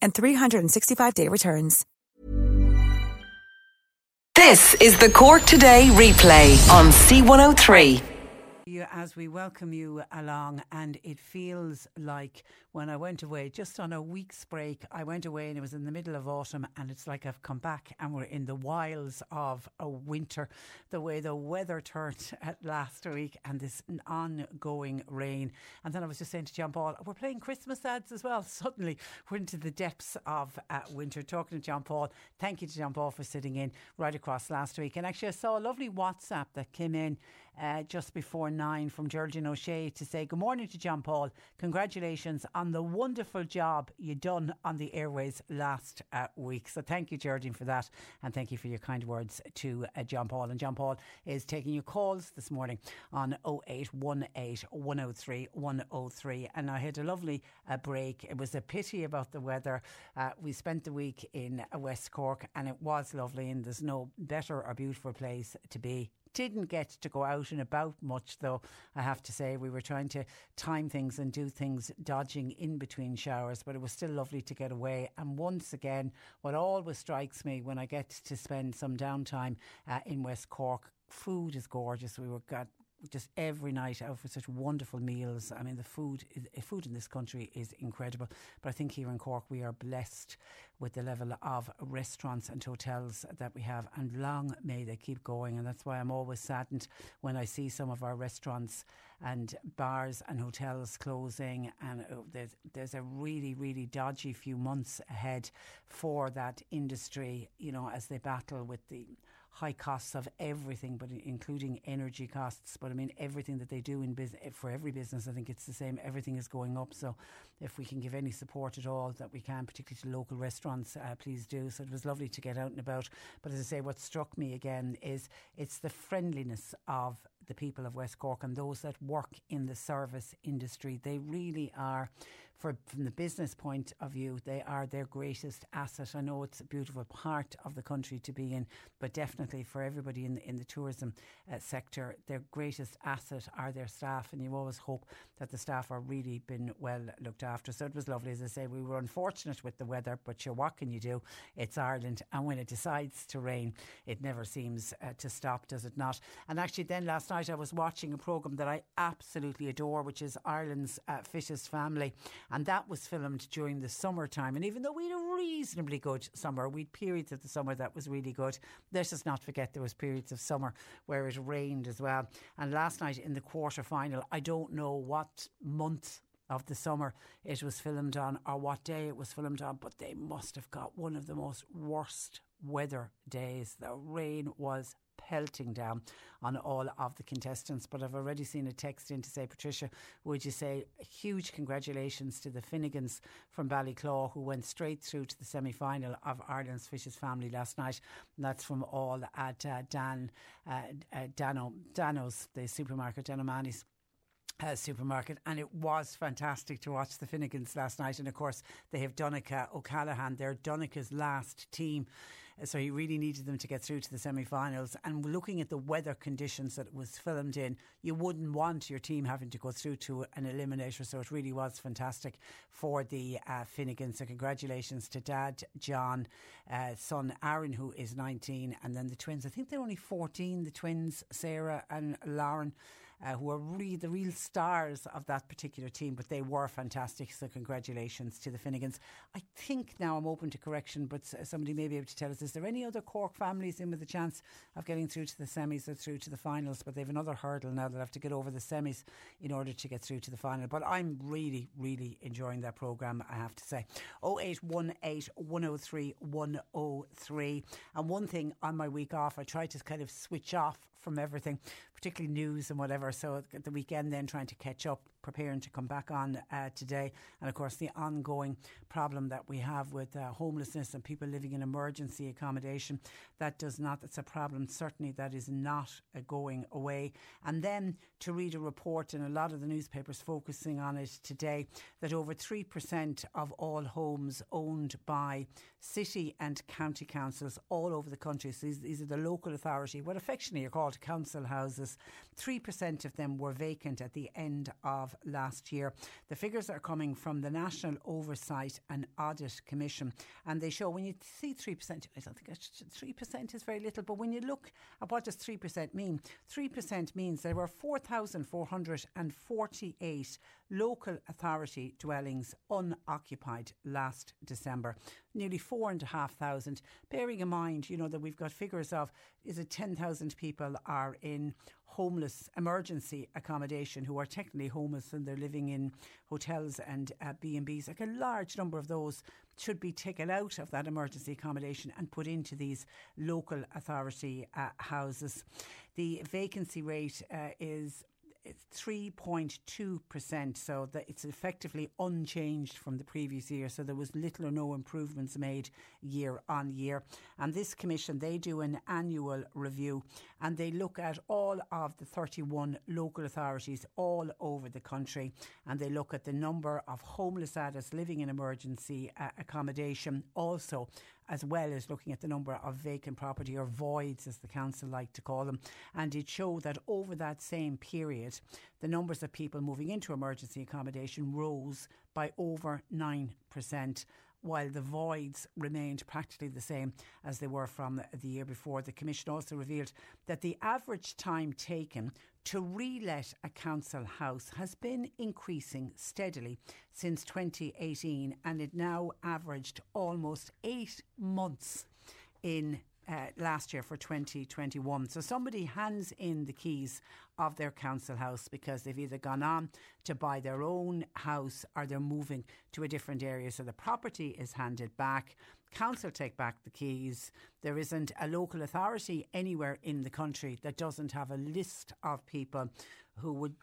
and 365-day returns. This is the Cork Today replay on C103. You, as we welcome you along, and it feels like when I went away, just on a week's break, I went away and it was in the middle of autumn, and it's like I've come back and we're in the wilds of a winter. The way the weather turned at last week, and this ongoing rain. And then I was just saying to John Paul, we're playing Christmas ads as well. Suddenly, we're into the depths of uh, winter. Talking to John Paul, thank you to John Paul for sitting in right across last week. And actually, I saw a lovely WhatsApp that came in uh, just before nine from Georgian O'Shea to say, Good morning to John Paul. Congratulations on the wonderful job you done on the airways last uh, week. So thank you, Georgian, for that. And thank you for your kind words to uh, John Paul. And John Paul is taking your calls this morning on 0818 103 103. And I had a lovely uh, break. It was a pity about the weather. Uh, we spent the week in uh, West Cork and it was lovely, and there's no better or beautiful place to be didn't get to go out and about much, though, I have to say. We were trying to time things and do things dodging in between showers, but it was still lovely to get away. And once again, what always strikes me when I get to spend some downtime uh, in West Cork, food is gorgeous. We were got just every night out for such wonderful meals. I mean, the food is, food in this country is incredible. But I think here in Cork we are blessed with the level of restaurants and hotels that we have, and long may they keep going. And that's why I'm always saddened when I see some of our restaurants and bars and hotels closing. And uh, there's there's a really really dodgy few months ahead for that industry. You know, as they battle with the high costs of everything, but including energy costs. But I mean, everything that they do in business for every business, I think it's the same. Everything is going up. So, if we can give any support at all that we can, particularly to local restaurants, uh, please do. So it was lovely to get out and about. But as I say, what struck me again is it's the friendliness of the people of West Cork and those that work in the service industry. They really are for from the business point of view, they are their greatest asset. I know it's a beautiful part of the country to be in, but definitely for everybody in the, in the tourism uh, sector, their greatest asset are their staff, and you always hope that the staff are really been well looked after. So it was lovely, as I say. We were unfortunate with the weather, but sure, what can you do? It's Ireland, and when it decides to rain, it never seems uh, to stop, does it not? And actually, then last night I was watching a program that I absolutely adore, which is Ireland's uh, Fittest Family and that was filmed during the summertime. And even though we had a reasonably good summer, we had periods of the summer that was really good. Let's just not forget there was periods of summer where it rained as well. And last night in the quarter final, I don't know what month of the summer it was filmed on or what day it was filmed on, but they must have got one of the most worst weather days. The rain was pelting down on all of the contestants. But I've already seen a text in to say, Patricia, would you say huge congratulations to the Finnegans from Ballyclough who went straight through to the semi final of Ireland's Fittest Family last night? And that's from all at uh, Dan, uh, uh, Dano, Dano's, the supermarket, Dano Manny's. Uh, supermarket, and it was fantastic to watch the Finnegans last night. And of course, they have Donncha O'Callaghan. They're Donncha's last team so he really needed them to get through to the semi finals. And looking at the weather conditions that it was filmed in, you wouldn't want your team having to go through to an eliminator. So it really was fantastic for the uh, Finnegan. So congratulations to dad, John, uh, son Aaron, who is 19, and then the twins. I think they're only 14, the twins, Sarah and Lauren. Uh, who are really the real stars of that particular team, but they were fantastic. So congratulations to the Finnegans. I think now I'm open to correction, but somebody may be able to tell us: is there any other Cork families in with a chance of getting through to the semis or through to the finals? But they've another hurdle now. They'll have to get over the semis in order to get through to the final. But I'm really, really enjoying that programme. I have to say. 0818 103 103. And one thing on my week off, I try to kind of switch off from everything, particularly news and whatever. So at the weekend, then trying to catch up, preparing to come back on uh, today. And of course, the ongoing problem that we have with uh, homelessness and people living in emergency accommodation. That does not, it's a problem certainly that is not uh, going away. And then to read a report in a lot of the newspapers focusing on it today that over 3% of all homes owned by city and county councils all over the country, so these, these are the local authority, what affectionately are called council houses, 3% of them were vacant at the end of last year. The figures are coming from the National Oversight and Audit Commission, and they show when you see 3%, I don't think 3% is very little, but when you look at what does 3% mean, 3% means there were 4,448 local authority dwellings unoccupied last December. Nearly four and a half thousand. Bearing in mind, you know, that we've got figures of is it 10,000 people are in homeless emergency accommodation who are technically homeless and they're living in hotels and uh, B&Bs. Like a large number of those should be taken out of that emergency accommodation and put into these local authority uh, houses. The vacancy rate uh, is 3.2%, so that it's effectively unchanged from the previous year. So there was little or no improvements made year on year. And this commission, they do an annual review and they look at all of the 31 local authorities all over the country and they look at the number of homeless adults living in emergency uh, accommodation, also as well as looking at the number of vacant property or voids, as the council like to call them. And it showed that over that same period, the numbers of people moving into emergency accommodation rose by over 9% while the voids remained practically the same as they were from the year before. The Commission also revealed that the average time taken to relet a council house has been increasing steadily since 2018 and it now averaged almost eight months in uh, last year for 2021. So somebody hands in the keys of their council house because they've either gone on to buy their own house or they're moving to a different area. So the property is handed back. Council take back the keys. There isn't a local authority anywhere in the country that doesn't have a list of people who would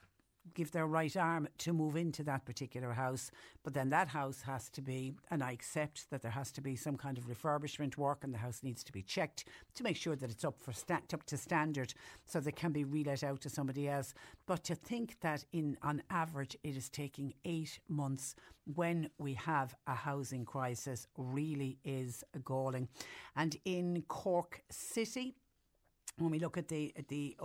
give their right arm to move into that particular house. But then that house has to be, and I accept that there has to be some kind of refurbishment work, and the house needs to be checked to make sure that it's up for up to standard, so that can be relet out to somebody else. But to think that in on average it is taking eight months when we have a housing crisis really is galling. And in Cork City when we look at the at the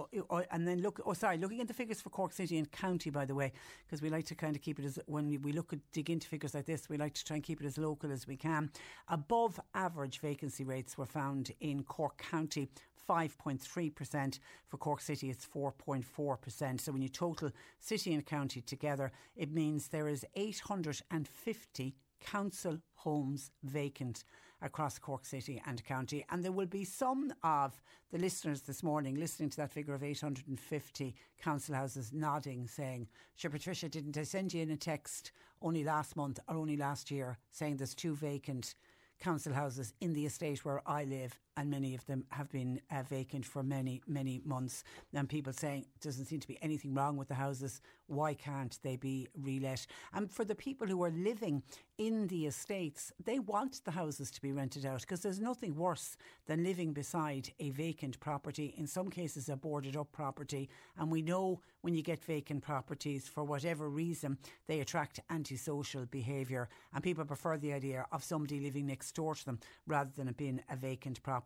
and then look oh sorry looking at the figures for Cork City and County by the way because we like to kind of keep it as when we look at dig into figures like this we like to try and keep it as local as we can. Above average vacancy rates were found in Cork County 5.3% for Cork City it's 4.4% so when you total city and county together it means there is 850 council homes vacant across Cork City and County. And there will be some of the listeners this morning listening to that figure of 850 council houses nodding, saying, Sure, Patricia, didn't I send you in a text only last month or only last year saying there's two vacant council houses in the estate where I live and many of them have been uh, vacant for many, many months. And people saying doesn't seem to be anything wrong with the houses. Why can't they be relet? And for the people who are living in the estates, they want the houses to be rented out because there's nothing worse than living beside a vacant property. In some cases, a boarded up property. And we know when you get vacant properties, for whatever reason, they attract antisocial behaviour. And people prefer the idea of somebody living next door to them rather than it being a vacant property.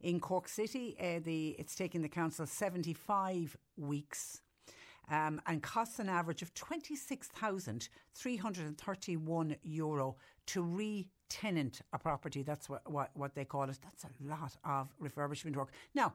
In Cork City, uh, the it's taking the council 75 weeks um, and costs an average of €26,331 Euro to re tenant a property. That's what, what, what they call it. That's a lot of refurbishment work. Now,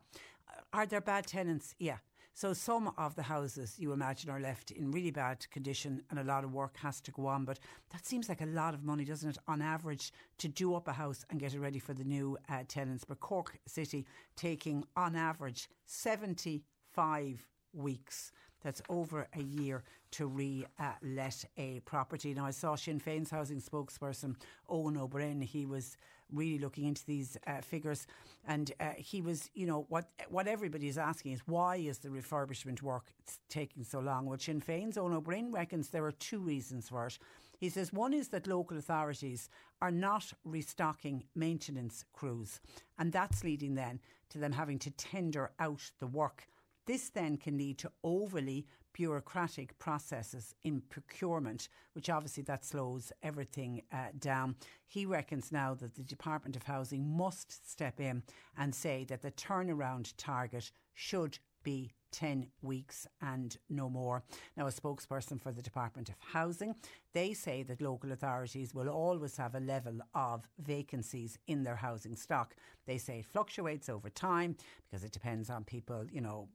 are there bad tenants? Yeah. So some of the houses you imagine are left in really bad condition and a lot of work has to go on. But that seems like a lot of money, doesn't it, on average, to do up a house and get it ready for the new uh, tenants. But Cork City taking on average 75 weeks. That's over a year to re let a property. Now, I saw Sinn Féin's housing spokesperson, Eoin Ó Broin. He was really looking into these uh, figures, and uh, he was, you know, what what everybody is asking is why is the refurbishment work taking so long? Well, Sinn Féin's Eoin Ó Broin reckons there are two reasons for it. He says one is that local authorities are not restocking maintenance crews, and that's leading then to them having to tender out the work. This then can lead to overly bureaucratic processes in procurement, which obviously that slows everything uh, down. He reckons now that the Department of Housing must step in and say that the turnaround target should be 10 weeks and no more. Now, a spokesperson for the Department of Housing, they say that local authorities will always have a level of vacancies in their housing stock. They say it fluctuates over time because it depends on people, you know,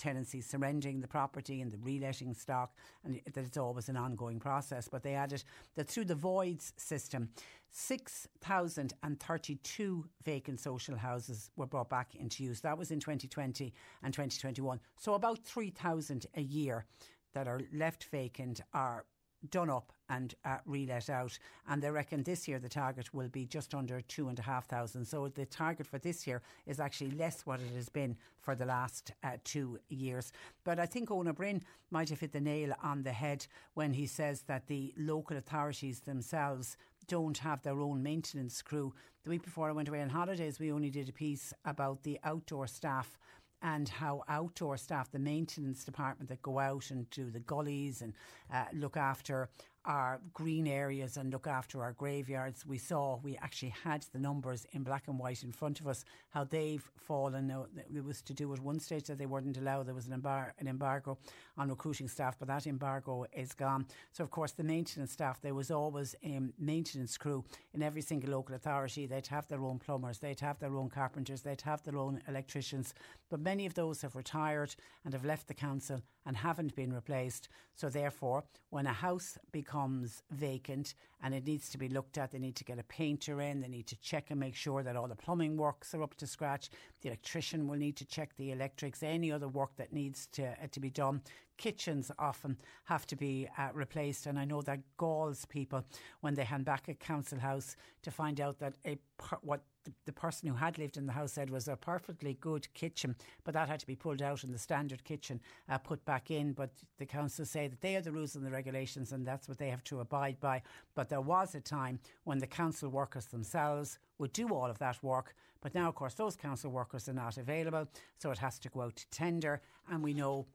tenancies surrendering the property and the reletting stock, and that it's always an ongoing process. But they added that through the voids system, 6,032 vacant social houses were brought back into use. That was in 2020 and 2021. So about 3,000 a year that are left vacant are done up and uh, relet out. And they reckon this year the target will be just under two and a half thousand. So the target for this year is actually less what it has been for the last uh, two years. But I think Eoin Ó Broin might have hit the nail on the head when he says that the local authorities themselves don't have their own maintenance crew. The week before I went away on holidays, we only did a piece about the outdoor staff and how outdoor staff, the maintenance department that go out and do the gullies and uh, look after our green areas and look after our graveyards. We saw, we actually had the numbers in black and white in front of us, how they've fallen. It was to do at one stage that they weren't allowed. There was an, embar- an embargo on recruiting staff, but that embargo is gone. So, of course, the maintenance staff, there was always a maintenance crew in every single local authority. They'd have their own plumbers, they'd have their own carpenters, they'd have their own electricians. But many of those have retired and have left the council and haven't been replaced. So, therefore, when a house becomes vacant and it needs to be looked at, they need to get a painter in, they need to check and make sure that all the plumbing works are up to scratch. The electrician will need to check the electrics, any other work that needs to, uh, to be done. Kitchens often have to be uh, replaced, and I know that galls people when they hand back a council house to find out that a what the, person who had lived in the house said was a perfectly good kitchen, but that had to be pulled out and the standard kitchen uh, put back in. But the council say that they are the rules and the regulations and that's what they have to abide by. But there was a time when the council workers themselves would do all of that work. But now, of course, those council workers are not available, so it has to go out to tender. And we know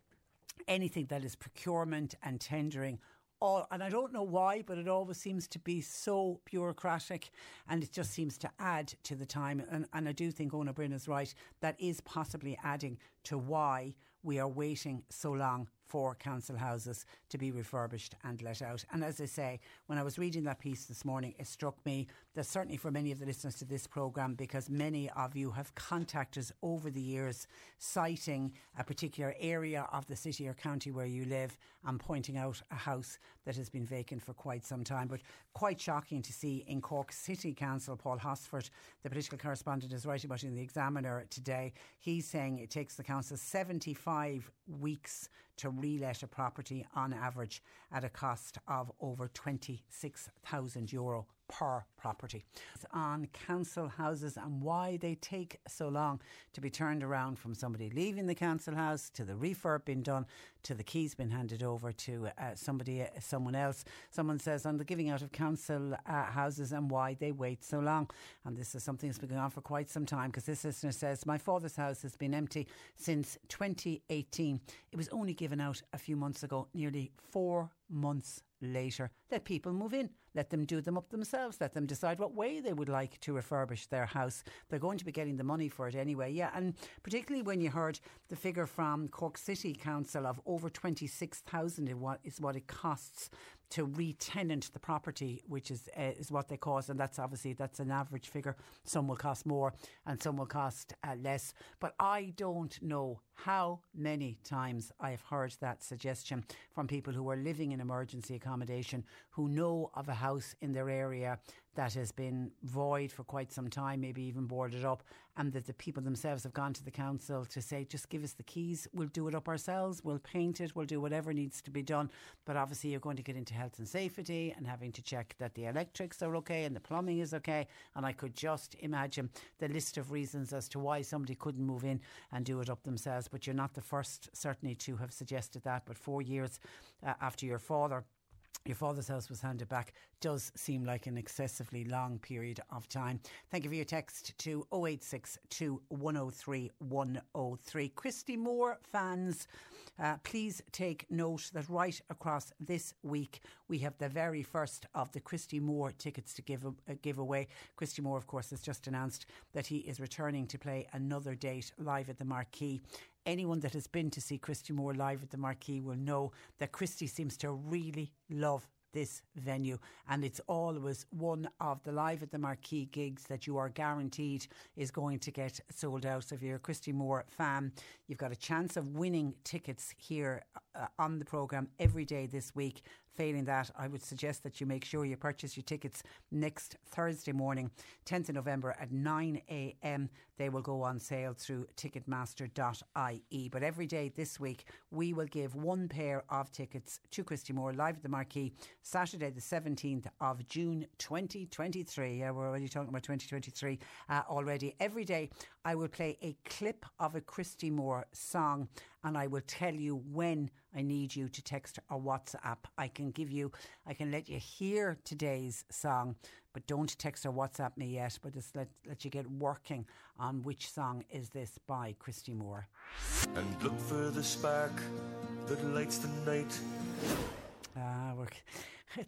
anything that is procurement and tendering all, and I don't know why, but it always seems to be so bureaucratic and it just seems to add to the time. And, and I do think Eoin Ó Broin is right. That is possibly adding to why we are waiting so long for council houses to be refurbished and let out. And as I say, when I was reading that piece this morning, it struck me that certainly for many of the listeners to this programme, because many of you have contacted us over the years citing a particular area of the city or county where you live and pointing out a house that has been vacant for quite some time. But quite shocking to see in Cork City Council, Paul Hosford, the political correspondent, is writing about in the Examiner today. He's saying it takes the council 75 weeks to relet a property on average at a cost of over 26,000 euro per property. On council houses and why they take so long to be turned around from somebody leaving the council house to the refurb being done to the keys been handed over to uh, somebody, uh, someone else. Someone says on the giving out of council uh, houses and why they wait so long. And this is something that's been going on for quite some time because this listener says, My father's house has been empty since 2018. It was only given out a few months ago, nearly four months later. Let people move in. Let them do them up themselves. Let them decide what way they would like to refurbish their house. They're going to be getting the money for it anyway. Yeah, and particularly when you heard the figure from Cork City Council of over 26,000 is what it costs to re-tenant the property, which is uh, is what they cost, and that's obviously that's an average figure. Some will cost more, and some will cost uh, less. But I don't know how many times I've heard that suggestion from people who are living in emergency accommodation, who know of a house in their area that has been void for quite some time, maybe even boarded up, and that the people themselves have gone to the council to say, just give us the keys, we'll do it up ourselves, we'll paint it, we'll do whatever needs to be done. But obviously, you're going to get into health and safety and having to check that the electrics are okay and the plumbing is okay. And I could just imagine the list of reasons as to why somebody couldn't move in and do it up themselves. But you're not the first, certainly, to have suggested that. But four years uh, after your father your father's house was handed back does seem like an excessively long period of time. Thank you for your text to 0862 103 103. Christy Moore fans, uh, please take note that right across this week we have the very first of the Christy Moore tickets to give, uh, give away. Christy Moore, of course, has just announced that he is returning to play another date live at the Marquee anyone that has been to see Christy Moore live at the Marquee will know that Christy seems to really love this venue. And it's always one of the live at the marquee gigs that you are guaranteed is going to get sold out. So if you're a Christy Moore fan, you've got a chance of winning tickets here uh, on the programme every day this week. Failing that, I would suggest that you make sure you purchase your tickets next Thursday morning, 10th of November at 9 a.m. They will go on sale through ticketmaster.ie. But every day this week, we will give one pair of tickets to Christy Moore live at the Marquee, Saturday, the 17th of June 2023. Yeah, we're already talking about 2023 uh, already. Every day, I will play a clip of a Christy Moore song and I will tell you when I need you to text or WhatsApp. I can give you, I can let you hear today's song, but don't text or WhatsApp me yet. But just let let you get working on which song is this by Christy Moore. And look for the spark that lights the night. Ah, we're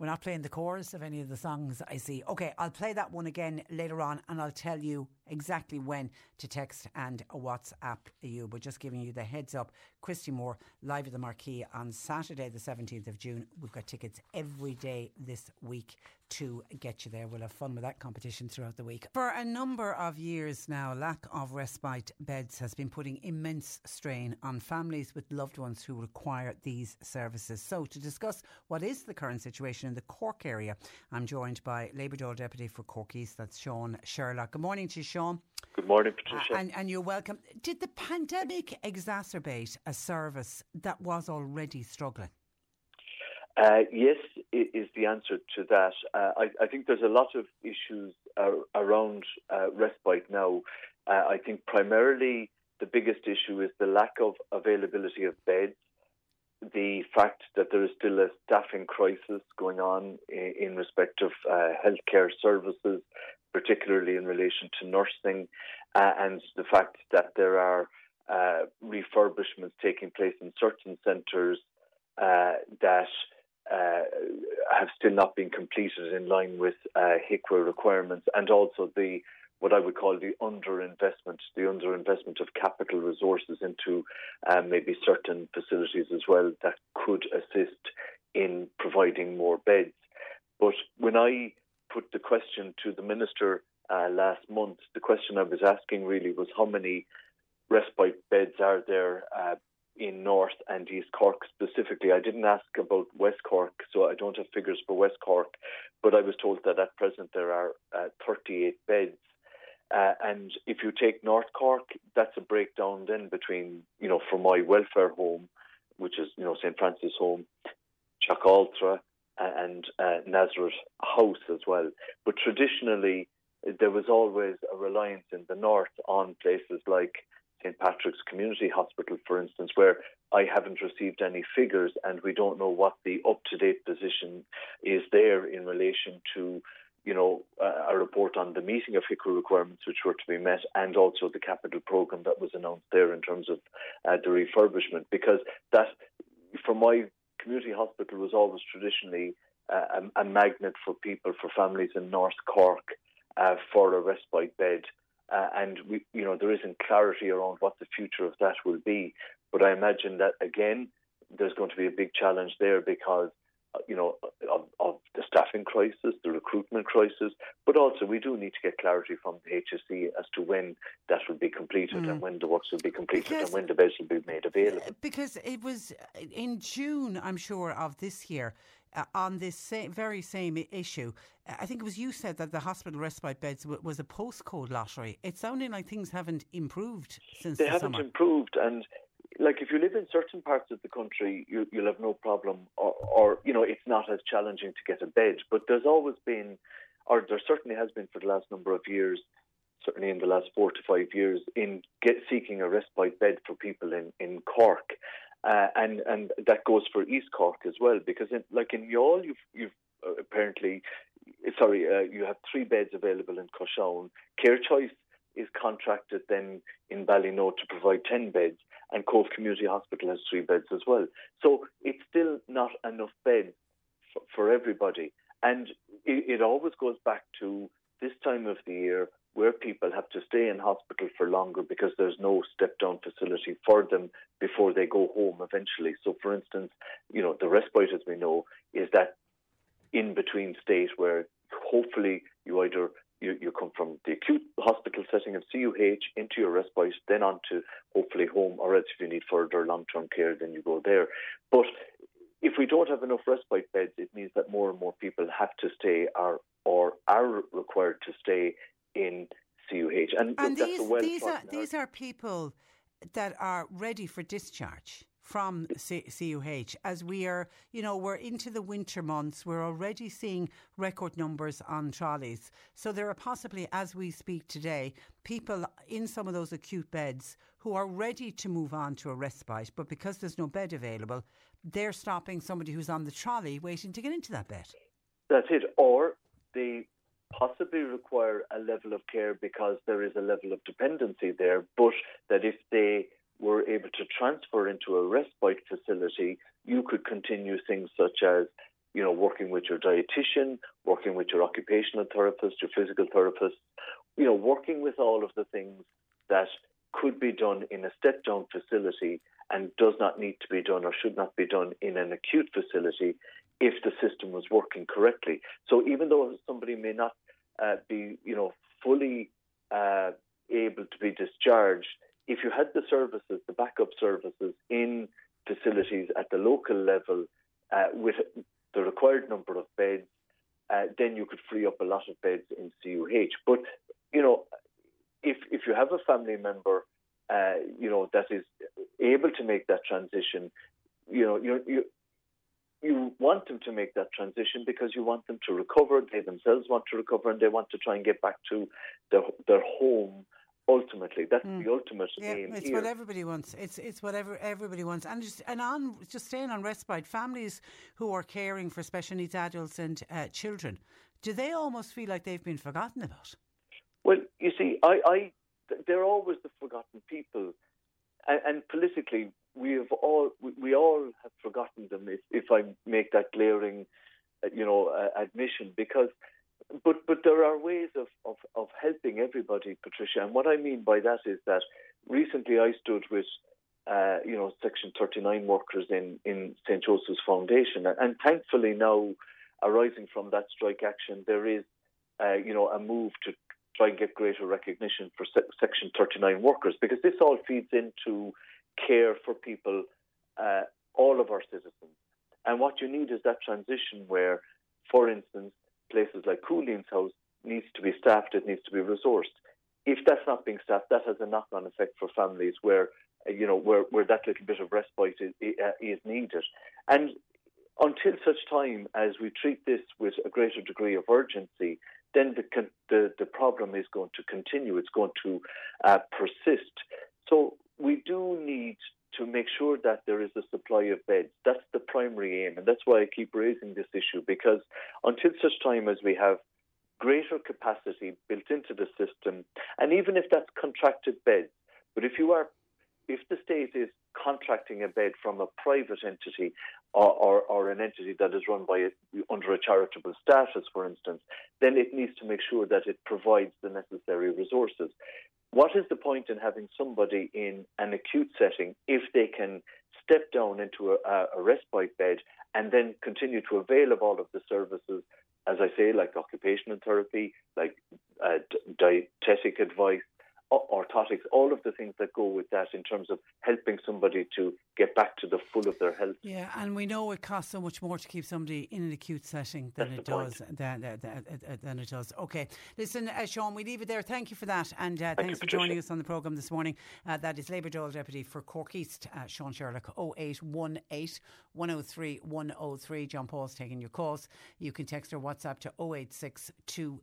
we're not playing the chorus of any of the songs I see. Okay, I'll play that one again later on, and I'll tell you exactly when to text and WhatsApp you. But just giving you the heads up, Christy Moore live at the Marquee on Saturday, the 17th of June. We've got tickets every day this week to get you there. We'll have fun with that competition throughout the week. For a number of years now, lack of respite beds has been putting immense strain on families with loved ones who require these services. So, to discuss what is the current situation in the Cork area, I'm joined by Labour Deputy for Cork East, that's Sean Sherlock. Good morning to you, Sean. Good morning, Patricia. And, and you're welcome. Did the pandemic exacerbate a service that was already struggling? Uh, yes, is the answer to that. Uh, I, I, think there's a lot of issues uh, around uh, respite now. Uh, I think primarily the biggest issue is the lack of availability of beds, the fact that there is still a staffing crisis going on in, in respect of uh, healthcare services, particularly in relation to nursing, and the fact that there are refurbishments taking place in certain centres that uh, have still not been completed in line with uh, HIQA requirements, and also the what I would call the underinvestment, the underinvestment of capital resources into um, maybe certain facilities as well that could assist in providing more beds. But when I put the question to the minister uh, last month, the question I was asking really was how many respite beds are there uh, in North and East Cork specifically. I didn't ask about West Cork, so I don't have figures for West Cork, but I was told that at present there are uh, 38 beds. Uh, and if you take North Cork, that's a breakdown then between, you know, Fermoy welfare home, which is, you know, St. Francis Home, Chacaltra, and uh, Nazareth House as well. But traditionally, there was always a reliance in the north on places like St Patrick's Community Hospital, for instance, where I haven't received any figures and we don't know what the up to date position is there in relation to, you know, a report on the meeting of HIQA requirements which were to be met and also the capital programme that was announced there in terms of uh, the refurbishment. Because that, Fermoy community hospital was always traditionally uh, a, a, magnet for people, for families in North Cork, uh, for a respite bed. Uh, and we, you know, there isn't clarity around what the future of that will be. But I imagine that again, there's going to be a big challenge there because uh, you know, of, of, the staffing crisis, the recruitment crisis, but also we do need to get clarity from the HSE as to when that will be completed mm. and when the works will be completed because, and when the beds will be made available. Because it was in June, I'm sure, of this year. Uh, on this same, very same issue, I think it was you said that the hospital respite beds w- was a postcode lottery. It's sounding like things haven't improved since they the haven't summer. improved, and like if you live in certain parts of the country, you, will have no problem, or, or, you know it's not as challenging to get a bed. But there's always been, or there certainly has been for the last number of years, certainly in the last four to five years, in get, seeking a respite bed for people in in Cork, uh, and and that goes for East Cork as well, because in, like in Youghal, you've you've uh, apparently, sorry, uh, you have three beds available in Coshown. Care Choice is contracted then in Ballynoe to provide 10 beds, and Cobh Community Hospital has three beds as well. So it's still not enough beds for, for everybody. And it, it always goes back to this time of the year where people have to stay in hospital for longer because there's no step down facility for them before they go home eventually. So, for instance, you know, the respite, as we know, is that in between state where hopefully you either you, you come from the acute hospital setting of CUH into your respite, then on to hopefully home, or else if you need further long term care, then you go there. But if we don't have enough respite beds, it means that more and more people have to stay or, or are required to stay in CUH. And, and these, these, are, these are people that are ready for discharge from C- CUH as we are, you know, we're into the winter months. We're already seeing record numbers on trolleys. So there are possibly, as we speak today, people in some of those acute beds who are ready to move on to a respite, but because there's no bed available, they're stopping somebody who's on the trolley waiting to get into that bed. That's it. Or they possibly require a level of care because there is a level of dependency there, but that if they were able to transfer into a respite facility, you could continue things such as, you know, working with your dietitian, working with your occupational therapist, your physical therapist, you know, working with all of the things that could be done in a step down facility and does not need to be done or should not be done in an acute facility if the system was working correctly. So even though somebody may not uh, be, you know, fully uh, able to be discharged, if you had the services, the backup services in facilities at the local level uh, with the required number of beds, uh, then you could free up a lot of beds in CUH. But you know, if if you have a family member, uh, you know that is able to make that transition, you know you you you want them to make that transition because you want them to recover. They themselves want to recover, and they want to try and get back to their their home ultimately. That's mm. the ultimate yeah, aim It's here. what everybody wants. It's it's whatever everybody wants. And just and on just staying on respite, families who are caring for special needs adults and uh, children, do they almost feel like they've been forgotten about? Well, you see, I, I they're always the forgotten people, and, and politically, we have all we, all have forgotten them. If if I make that glaring, uh, you know, uh, admission, because but but there are ways of, of, of helping everybody, Patricia. And what I mean by that is that recently I stood with uh, you know Section 39 workers in in St Joseph's Foundation, and thankfully now arising from that strike action, there is uh, you know a move to try and get greater recognition for se- Section 39 workers because this all feeds into care for people, uh, all of our citizens. And what you need is that transition where, for instance, places like Cooleen's house needs to be staffed, it needs to be resourced. If that's not being staffed, that has a knock-on effect for families where uh, you know where, where that little bit of respite is, uh, is needed. And until such time as we treat this with a greater degree of urgency, then the the, the problem is going to continue. It's going to uh, persist. So we do need to make sure that there is a supply of beds. That's the primary aim, and that's why I keep raising this issue because until such time as we have greater capacity built into the system, and even if that's contracted beds, but if you are, if the state is contracting a bed from a private entity or, or, or, an entity that is run by a, under a charitable status, for instance, then it needs to make sure that it provides the necessary resources. What is the point in having somebody in an acute setting if they can step down into a, a respite bed and then continue to avail of all of the services, as I say, like occupational therapy, like uh, dietetic advice, orthotics, all of the things that go with that in terms of helping somebody to get back to the full of their health. Yeah, and we know it costs so much more to keep somebody in an acute setting than That's it does than, than, than, it does. Okay, listen, uh, Sean, we leave it there. Thank you for that, and uh, thanks you, for Patricia. joining us on the programme this morning. Uh, that is Labour Dáil Deputy for Cork East, uh, Sean Sherlock, 0818 103 103. John Paul's taking your calls. You can text or WhatsApp to 086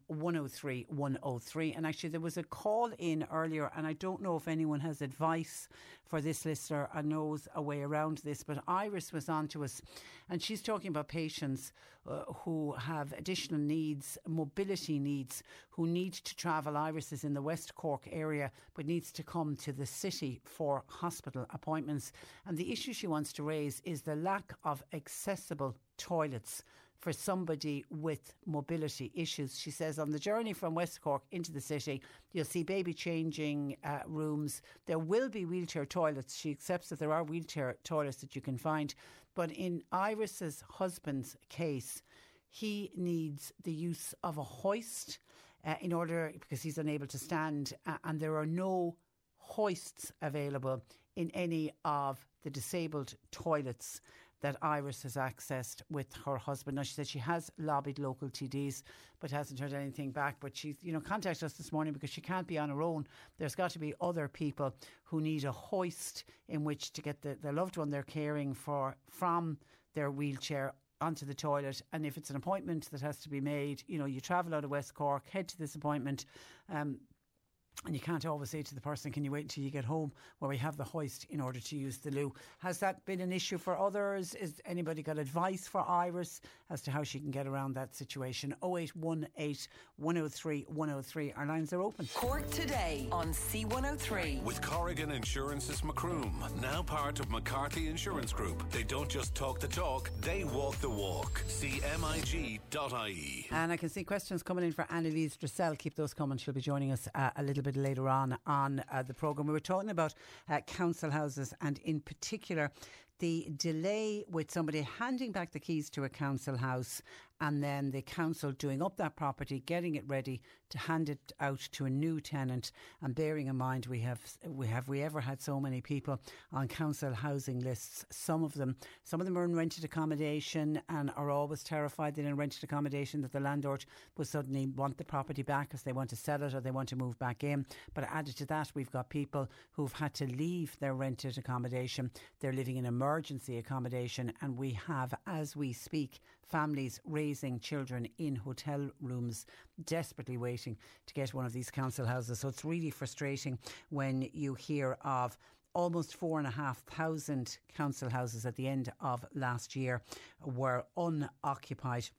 103 103. And actually, there was a call in earlier, and I don't know if anyone has advice for this listener and knows a way around this, but Iris was on to us, and she's talking about patients uh, who have additional needs, mobility needs, who need to travel. Iris is in the West Cork area, but needs to come to the city for hospital appointments. And the issue she wants to raise is the lack of accessible toilets for somebody with mobility issues. She says on the journey from West Cork into the city, you'll see baby changing uh, rooms. There will be wheelchair toilets. She accepts that there are wheelchair toilets that you can find. But in Iris's husband's case, he needs the use of a hoist uh, in order because he's unable to stand, uh, and there are no hoists available in any of the disabled toilets that Iris has accessed with her husband. Now, she said she has lobbied local TDs, but hasn't heard anything back. But she's, you know, contacted us this morning because she can't be on her own. There's got to be other people who need a hoist in which to get the, the loved one they're caring for from their wheelchair onto the toilet. And if it's an appointment that has to be made, you know, you travel out of West Cork, head to this appointment. Um, and you can't always say to the person, can you wait until you get home where we have the hoist in order to use the loo? Has that been an issue for others? Is anybody got advice for Iris as to how she can get around that situation? 0818 103 103. Our lines are open. Cork today on C103. With Corrigan Insurance's Macroom, now part of McCarthy Insurance Group. They don't just talk the talk, they walk the walk. CMIG.ie. And I can see questions coming in for Annalise Dressel. Keep those coming. She'll be joining us uh, a little bit later on on uh, the programme. We were talking about uh, council houses and, in particular, the delay with somebody handing back the keys to a council house and then the council doing up that property, getting it ready to hand it out to a new tenant. And bearing in mind, we have we have we ever had so many people on council housing lists. Some of them, some of them are in rented accommodation and are always terrified that in rented accommodation that the landlord will suddenly want the property back because they want to sell it or they want to move back in. But added to that, we've got people who've had to leave their rented accommodation. They're living in emergency accommodation, and we have, as we speak, families raising children in hotel rooms, desperately waiting to get one of these council houses. So it's really frustrating when you hear of almost four and a half thousand council houses at the end of last year were unoccupied.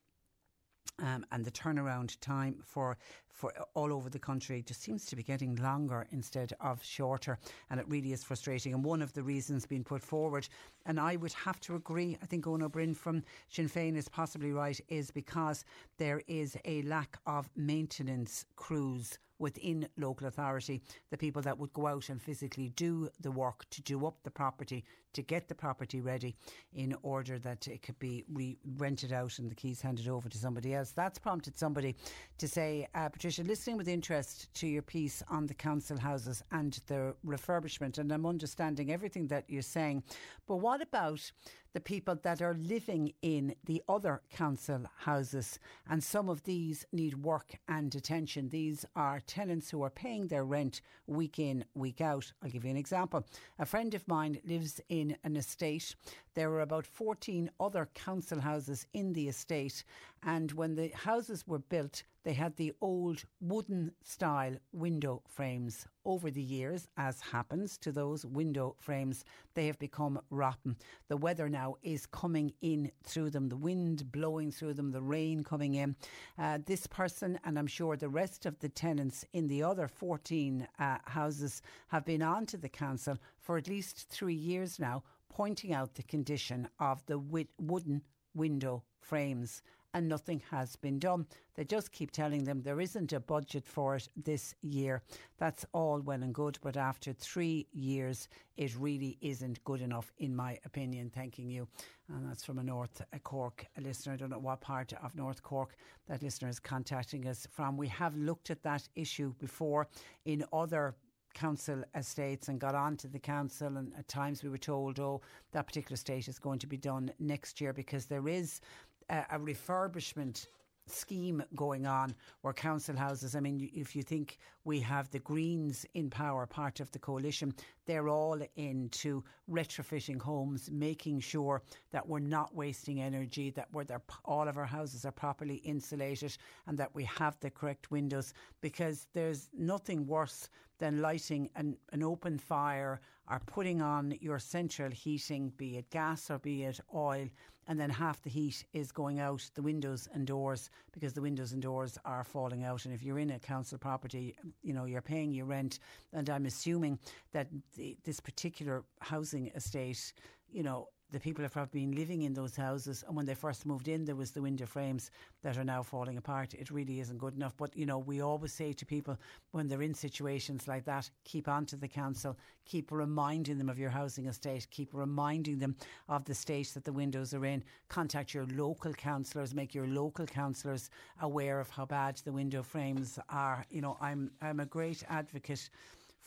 Um, and the turnaround time for for all over the country just seems to be getting longer instead of shorter, and it really is frustrating. And one of the reasons being put forward, and I would have to agree, I think Eoin Ó Broin from Sinn Féin is possibly right, is because there is a lack of maintenance crews within local authority, the people that would go out and physically do the work to do up the property, to get the property ready in order that it could be re- rented out and the keys handed over to somebody else. That's prompted somebody to say, uh, Patricia, listening with interest to your piece on the council houses and the refurbishment, and I'm understanding everything that you're saying, but what about the people that are living in the other council houses. And some of these need work and attention. These are tenants who are paying their rent week in, week out. I'll give you an example. A friend of mine lives in an estate. There were about 14 other council houses in the estate. And when the houses were built, They had the old wooden style window frames. Over the years, as happens to those window frames, they have become rotten. The weather now is coming in through them, the wind blowing through them, the rain coming in. Uh, this person, and I'm sure the rest of the tenants in the other 14 uh, houses, have been on to the council for at least three years now, pointing out the condition of the wooden window frames and nothing has been done. They just keep telling them there isn't a budget for it this year. That's all well and good, but after three years, it really isn't good enough, in my opinion. Thanking you. And that's from a North Cork listener. I don't know what part of North Cork that listener is contacting us from. We have looked at that issue before in other council estates and got on to the council and at times we were told oh that particular estate is going to be done next year because there is a, a refurbishment scheme going on where council houses, I mean, if you think we have the Greens in power, part of the coalition, they're all into retrofitting homes, making sure that we're not wasting energy, that we're there, all of our houses are properly insulated and that we have the correct windows because there's nothing worse than lighting an, an open fire or putting on your central heating, be it gas or be it oil, and then half the heat is going out the windows and doors because the windows and doors are falling out. And if you're in a council property, you know, you're paying your rent. And I'm assuming that the, this particular housing estate, you know, the people have probably been living in those houses and when they first moved in there was the window frames that are now falling apart. It really isn't good enough. But you know we always say to people when they're in situations like that keep on to the council keep reminding them of your housing estate keep reminding them of the state that the windows are in. Contact your local councillors make your local councillors aware of how bad the window frames are. You know I'm I'm a great advocate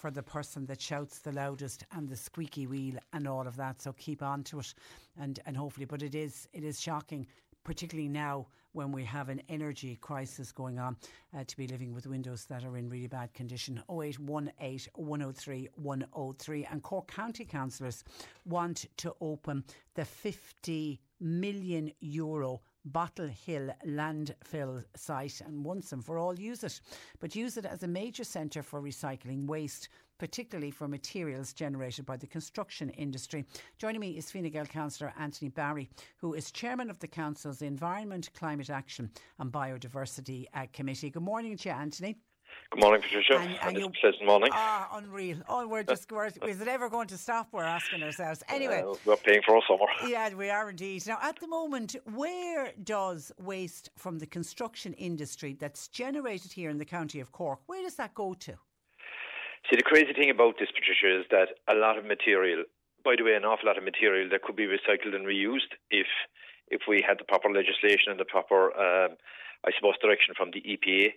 for the person that shouts the loudest and the squeaky wheel and all of that. So keep on to it, and and hopefully, but it is it is shocking. Particularly now when we have an energy crisis going on, uh, to be living with windows that are in really bad condition. 0818 103 103. And Cork County councillors want to open the 50 million euro Bottle Hill landfill site and once and for all use it. But use it as a major centre for recycling waste, particularly for materials generated by the construction industry. Joining me is Fine Gael Councillor Anthony Barry, who is Chairman of the Council's Environment, Climate Action and Biodiversity uh, Committee. Good morning to you, Anthony. Good morning, Patricia. And, and, and pleasant morning. Ah, unreal. Oh, we're just, we're, is it ever going to stop? We're asking ourselves. Anyway. Uh, we're paying for our summer. Yeah, we are indeed. Now, at the moment, where does waste from the construction industry that's generated here in the county of Cork, where does that go to? See, the crazy thing about this, Patricia, is that a lot of material, by the way, an awful lot of material that could be recycled and reused if if we had the proper legislation and the proper, um, I suppose, direction from the EPA.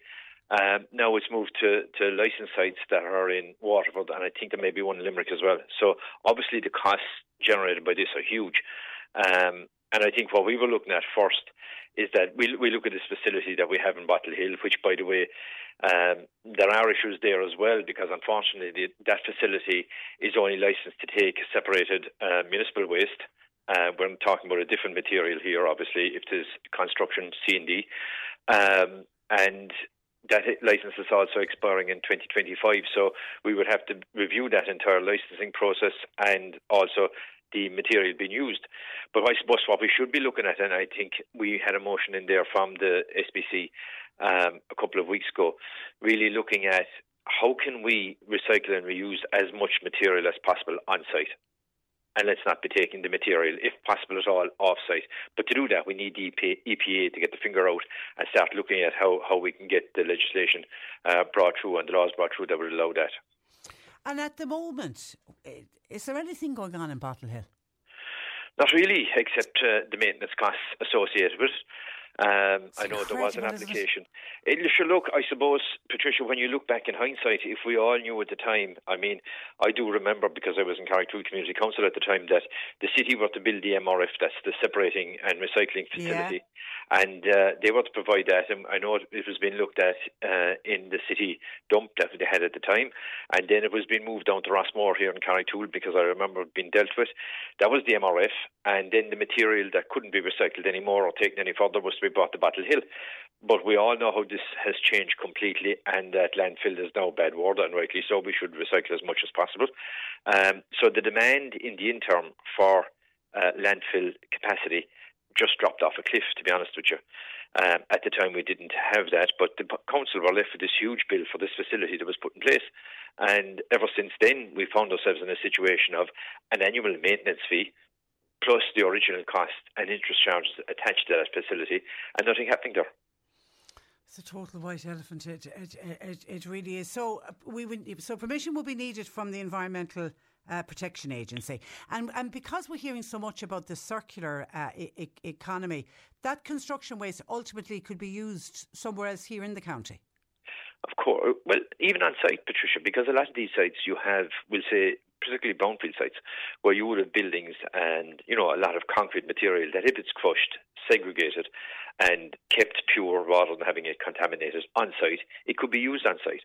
Um, now it's moved to, to licensed sites that are in Waterford, and I think there may be one in Limerick as well. So obviously the costs generated by this are huge. Um, and I think what we were looking at first is that we, we look at this facility that we have in Bottle Hill, which, by the way, um, there are issues there as well because unfortunately that facility is only licensed to take separated uh, municipal waste. Uh, we're talking about a different material here, obviously, if there's construction C and D. Um, and that license is also expiring in 2025. So we would have to review that entire licensing process and also the material being used. But I suppose what we should be looking at, and I think we had a motion in there from the SPC um, a couple of weeks ago, really looking at how can we recycle and reuse as much material as possible on site and let's not be taking the material, if possible at all, off-site. But to do that, we need the EPA to get the finger out and start looking at how, how we can get the legislation uh, brought through and the laws brought through that would allow that. And at the moment, is there anything going on in Bottle Hill? Not really, except uh, the maintenance costs associated with it. Um, I know there was an application. It? It, sure, look, I suppose, Patricia, when you look back in hindsight, if we all knew at the time, I mean, I do remember because I was in Carrigtwohill Community Council at the time that the city were to build the MRF, that's the separating and recycling facility, yeah. and uh, they were to provide that. And I know it was being looked at uh, in the city dump that they had at the time, and then it was being moved down to Rossmore here in Carrigtwohill because I remember it being dealt with. That was the MRF, and then the material that couldn't be recycled anymore or taken any further was be brought the Bottle Hill. But we all know how this has changed completely, and that landfill is now bad word, and rightly so. We should recycle as much as possible. Um, so the demand in the interim for uh, landfill capacity just dropped off a cliff, to be honest with you. Um, at the time, we didn't have that, but the council were left with this huge bill for this facility that was put in place. And ever since then, we found ourselves in a situation of an annual maintenance fee plus the original cost and interest charges attached to that facility, and nothing happening there. It's a total white elephant. It it, it, it really is. So uh, we would, so permission will be needed from the environmental. Uh, protection agency and and because we're hearing so much about the circular uh, e- economy that construction waste ultimately could be used somewhere else here in the county of course well even on site patricia because a lot of these sites you have we'll say particularly brownfield sites, where you would have buildings and you know a lot of concrete material that if it's crushed, segregated, and kept pure rather than having it contaminated on site, it could be used on site.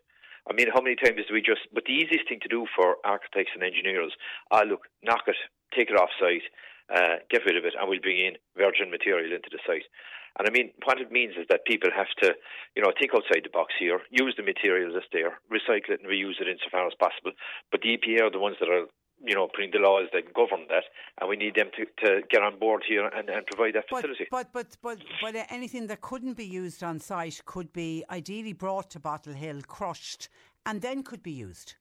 I mean, how many times do we just? But the easiest thing to do for architects and engineers, ah, look, knock it, take it off site, uh, get rid of it, and we'll bring in virgin material into the site. And I mean, what it means is that people have to, you know, think outside the box here, use the material that's there, recycle it and reuse it insofar as possible. But the EPA are the ones that are you know, putting the laws that govern that, and we need them to, to get on board here and, and provide that facility. But, but, but, but, but anything that couldn't be used on site could be ideally brought to Bottle Hill, crushed, and then could be used.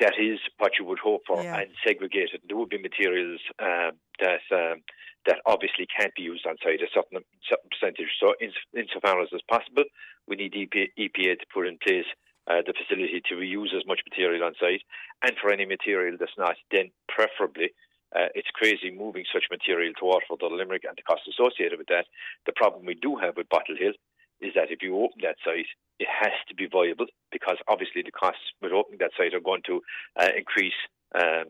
That is what you would hope for, yeah. and segregated. There would be materials uh, that um, that obviously can't be used on site a certain, certain percentage. So, in, insofar as is possible, we need EPA, EPA to put in place uh, the facility to reuse as much material on site, and for any material that's not, then preferably. Uh, it's crazy moving such material to Waterford or Limerick and the costs associated with that. The problem we do have with Bottle Hill is that if you open that site, it has to be viable because obviously the costs with opening that site are going to uh, increase um,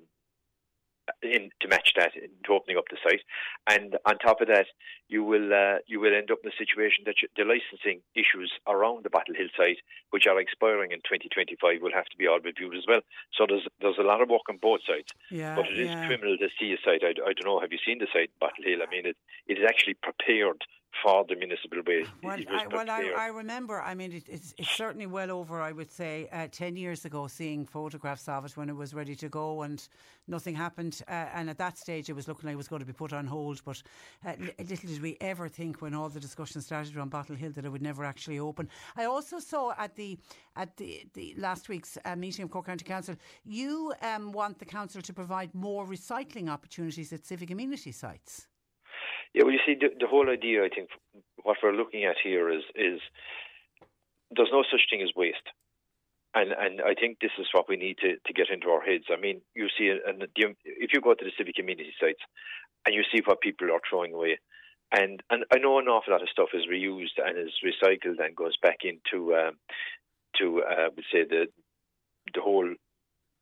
in, to match that to opening up the site. And on top of that, you will uh, you will end up in a situation that you, the licensing issues around the Bottle Hill site, which are expiring in 2025, will have to be all reviewed as well. So there's there's a lot of work on both sides. Yeah, but it is yeah. criminal to see a site. I, I don't know. Have you seen the site Bottle Hill? I mean, it it is actually prepared for the municipal waste. Well, I, well I, I, remember, I mean, it, it's, it's, certainly well over, I would say, uh, 10 years ago, seeing photographs of it when it was ready to go and nothing happened. Uh, and at that stage, it was looking like it was going to be put on hold. But uh, little did we ever think when all the discussion started around Bottle Hill that it would never actually open. I also saw at the at the, the last week's uh, meeting of Cork County Council, you um, want the council to provide more recycling opportunities at civic amenity sites. Yeah, well, you see, the, the whole idea, I think, what we're looking at here is is there's no such thing as waste. And and I think this is what we need to, to get into our heads. I mean, you see, and if you go to the civic community sites and you see what people are throwing away, and and I know an awful lot of stuff is reused and is recycled and goes back into um, to uh, would say the the whole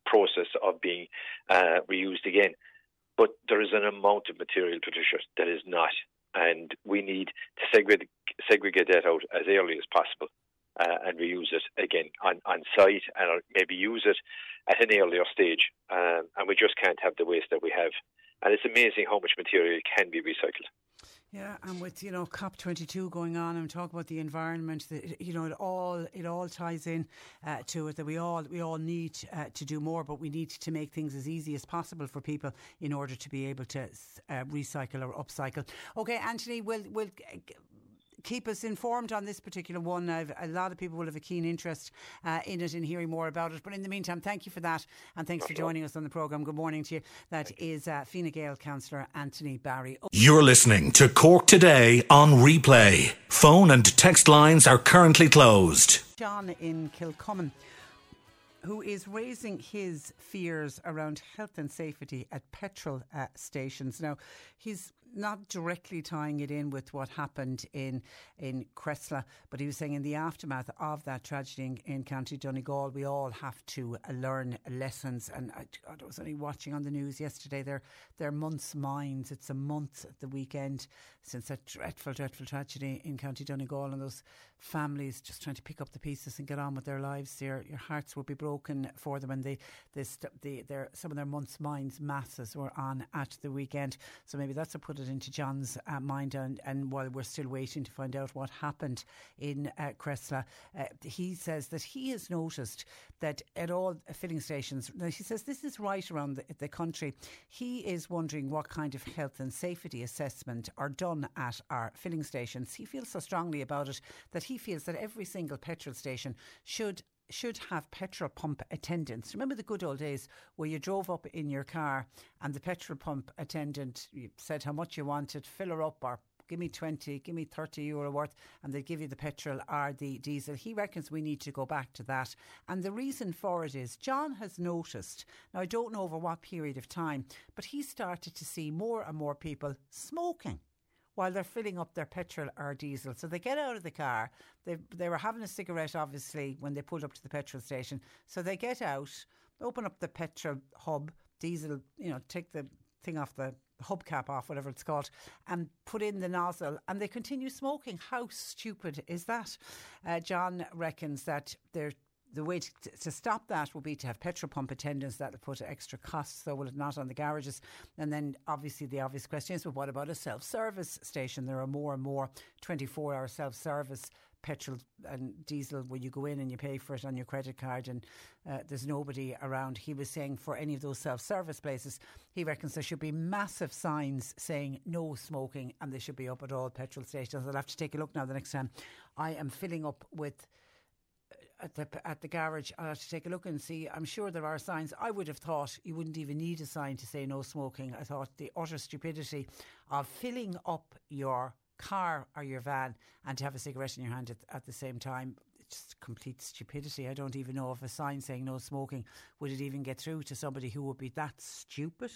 process of being uh, reused again. But there is an amount of material, Patricia, that is not. And we need to segregate, segregate that out as early as possible uh, and reuse it again on, on site and maybe use it at an earlier stage. Um, and we just can't have the waste that we have. And it's amazing how much material can be recycled. Yeah, and with you know COP twenty two going on and talk about the environment, that you know it all it all ties in uh, to it that we all we all need uh, to do more, but we need to make things as easy as possible for people in order to be able to uh, recycle or upcycle. Okay, Anthony, we'll we'll keep us informed on this particular one. I've, a lot of people will have a keen interest uh, in it and hearing more about it. But in the meantime, thank you for that and thanks for joining us on the programme. Good morning to you. That is uh, Fine Gael Councillor Anthony Barry. You're listening to Cork Today on replay. Phone and text lines are currently closed. John in Kilcommon who is raising his fears around health and safety at petrol uh, stations. Now, he's not directly tying it in with what happened in in Creeslough, but he was saying in the aftermath of that tragedy in, in County Donegal, we all have to uh, learn lessons. And I, I, was only watching on the news yesterday. They're months' minds. It's a month at the weekend since that dreadful, dreadful tragedy in County Donegal, and those families just trying to pick up the pieces and get on with their lives. Your your hearts will be broken for them, and they this the their some of their months' minds masses were on at the weekend. So maybe that's a put it into John's uh, mind, and, and while we're still waiting to find out what happened in uh, Creeslough, uh, he says that he has noticed that at all filling stations, now he says this is right around the, the country. He is wondering what kind of health and safety assessment are done at our filling stations. He feels so strongly about it that he feels that every single petrol station should should have petrol pump attendants. Remember the good old days where you drove up in your car and the petrol pump attendant said how much you wanted, fill her up or give me 20, give me 30 euro worth, and they'd give you the petrol or the diesel. He reckons we need to go back to that. And the reason for it is John has noticed, now I don't know over what period of time, but he started to see more and more people smoking while they're filling up their petrol or diesel. So they get out of the car. They they were having a cigarette, obviously, when they pulled up to the petrol station. So they get out, open up the petrol hub, diesel, you know, take the thing off the hubcap off, whatever it's called, and put in the nozzle, and they continue smoking. How stupid is that? Uh, John reckons that they're the way to, to, stop that will be to have petrol pump attendants that will put extra costs, so will it not on the garages? And then obviously the obvious question is, but what about a self service station? There are more and more 24 hour self service petrol and diesel where you go in and you pay for it on your credit card and uh, there's nobody around. He was saying for any of those self service places, he reckons there should be massive signs saying no smoking and they should be up at all petrol stations. I'll have to take a look now the next time I am filling up with at the at the garage. I'll have to take a look and see. I'm sure there are signs. I would have thought you wouldn't even need a sign to say no smoking. I thought the utter stupidity of filling up your car or your van and to have a cigarette in your hand at, at the same time It's just complete stupidity. I don't even know if a sign saying no smoking would it even get through to somebody who would be that stupid.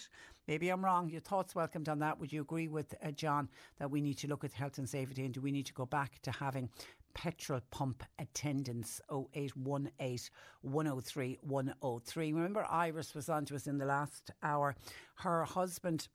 Maybe I'm wrong. Your thoughts welcomed on that. Would you agree with uh, John that we need to look at health and safety and do we need to go back to having petrol pump attendants 0818 103 103. Remember, Iris was on to us in the last hour. Her husband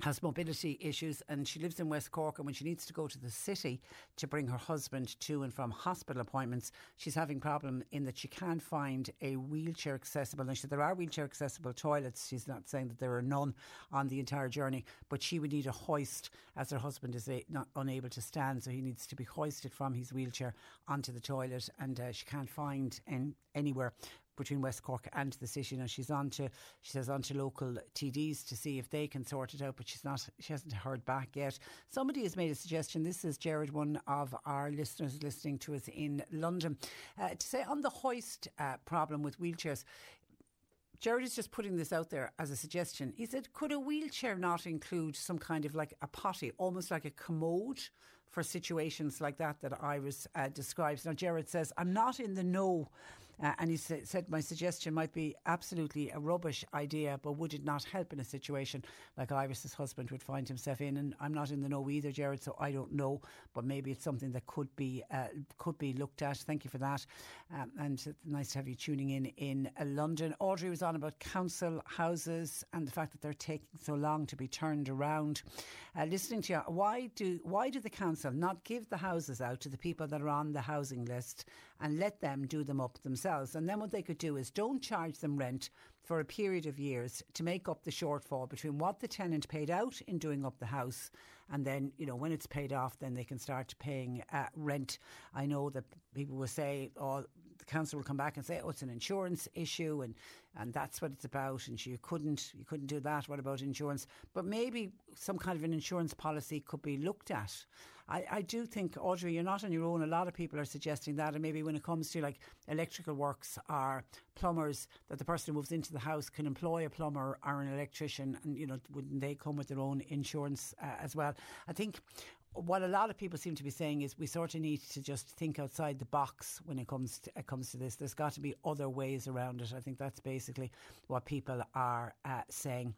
has mobility issues and she lives in West Cork and when she needs to go to the city to bring her husband to and from hospital appointments she's having problem in that she can't find a wheelchair accessible. And she, there are wheelchair accessible toilets. She's not saying that there are none on the entire journey but she would need a hoist as her husband is a, not unable to stand so he needs to be hoisted from his wheelchair onto the toilet and uh, she can't find in, anywhere between West Cork and the city. Now she's on to she says on to local TDs to see if they can sort it out, but she's not she hasn't heard back yet. Somebody has made a suggestion. This is Jared, one of our listeners listening to us in London, uh, to say on the hoist uh, problem with wheelchairs. Jared is just putting this out there as a suggestion. He said, could a wheelchair not include some kind of like a potty, almost like a commode for situations like that that Iris uh, describes? Now, Jared says, I'm not in the know uh, and he sa- said, My suggestion might be absolutely a rubbish idea, but would it not help in a situation like Iris's husband would find himself in? And I'm not in the know either, Jared, so I don't know, but maybe it's something that could be uh, could be looked at. Thank you for that. Um, and nice to have you tuning in in uh, London. Audrey was on about council houses and the fact that they're taking so long to be turned around. Uh, listening to you, why do why do the council not give the houses out to the people that are on the housing list and let them do them up themselves. And then what they could do is don't charge them rent for a period of years to make up the shortfall between what the tenant paid out in doing up the house and then you know when it's paid off then they can start paying uh, rent i know that people will say oh council will come back and say oh it's an insurance issue and and that's what it's about and you couldn't you couldn't do that. What about insurance? But maybe some kind of an insurance policy could be looked at. I, I do think Audrey you're not on your own. A lot of people are suggesting that and maybe when it comes to like electrical works or plumbers that the person who moves into the house can employ a plumber or an electrician and you know wouldn't they come with their own insurance uh, as well? I think what a lot of people seem to be saying is we sort of need to just think outside the box when it comes to, it comes to this. There's got to be other ways around it. I think that's basically what people are uh, saying.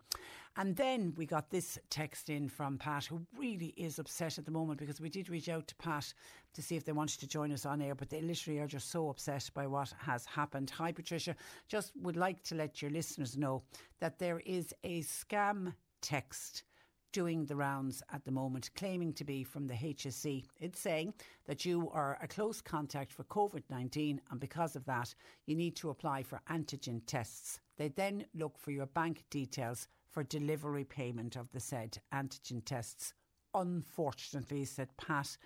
And then we got this text in from Pat, who really is upset at the moment because we did reach out to Pat to see if they wanted to join us on air, but they literally are just so upset by what has happened. Hi, Patricia. Just would like to let your listeners know that there is a scam text doing the rounds at the moment, claiming to be from the HSE. It's saying that you are a close contact for COVID 19, and because of that, you need to apply for antigen tests. They then look for your bank details for delivery payment of the said antigen tests. Unfortunately, said Pat,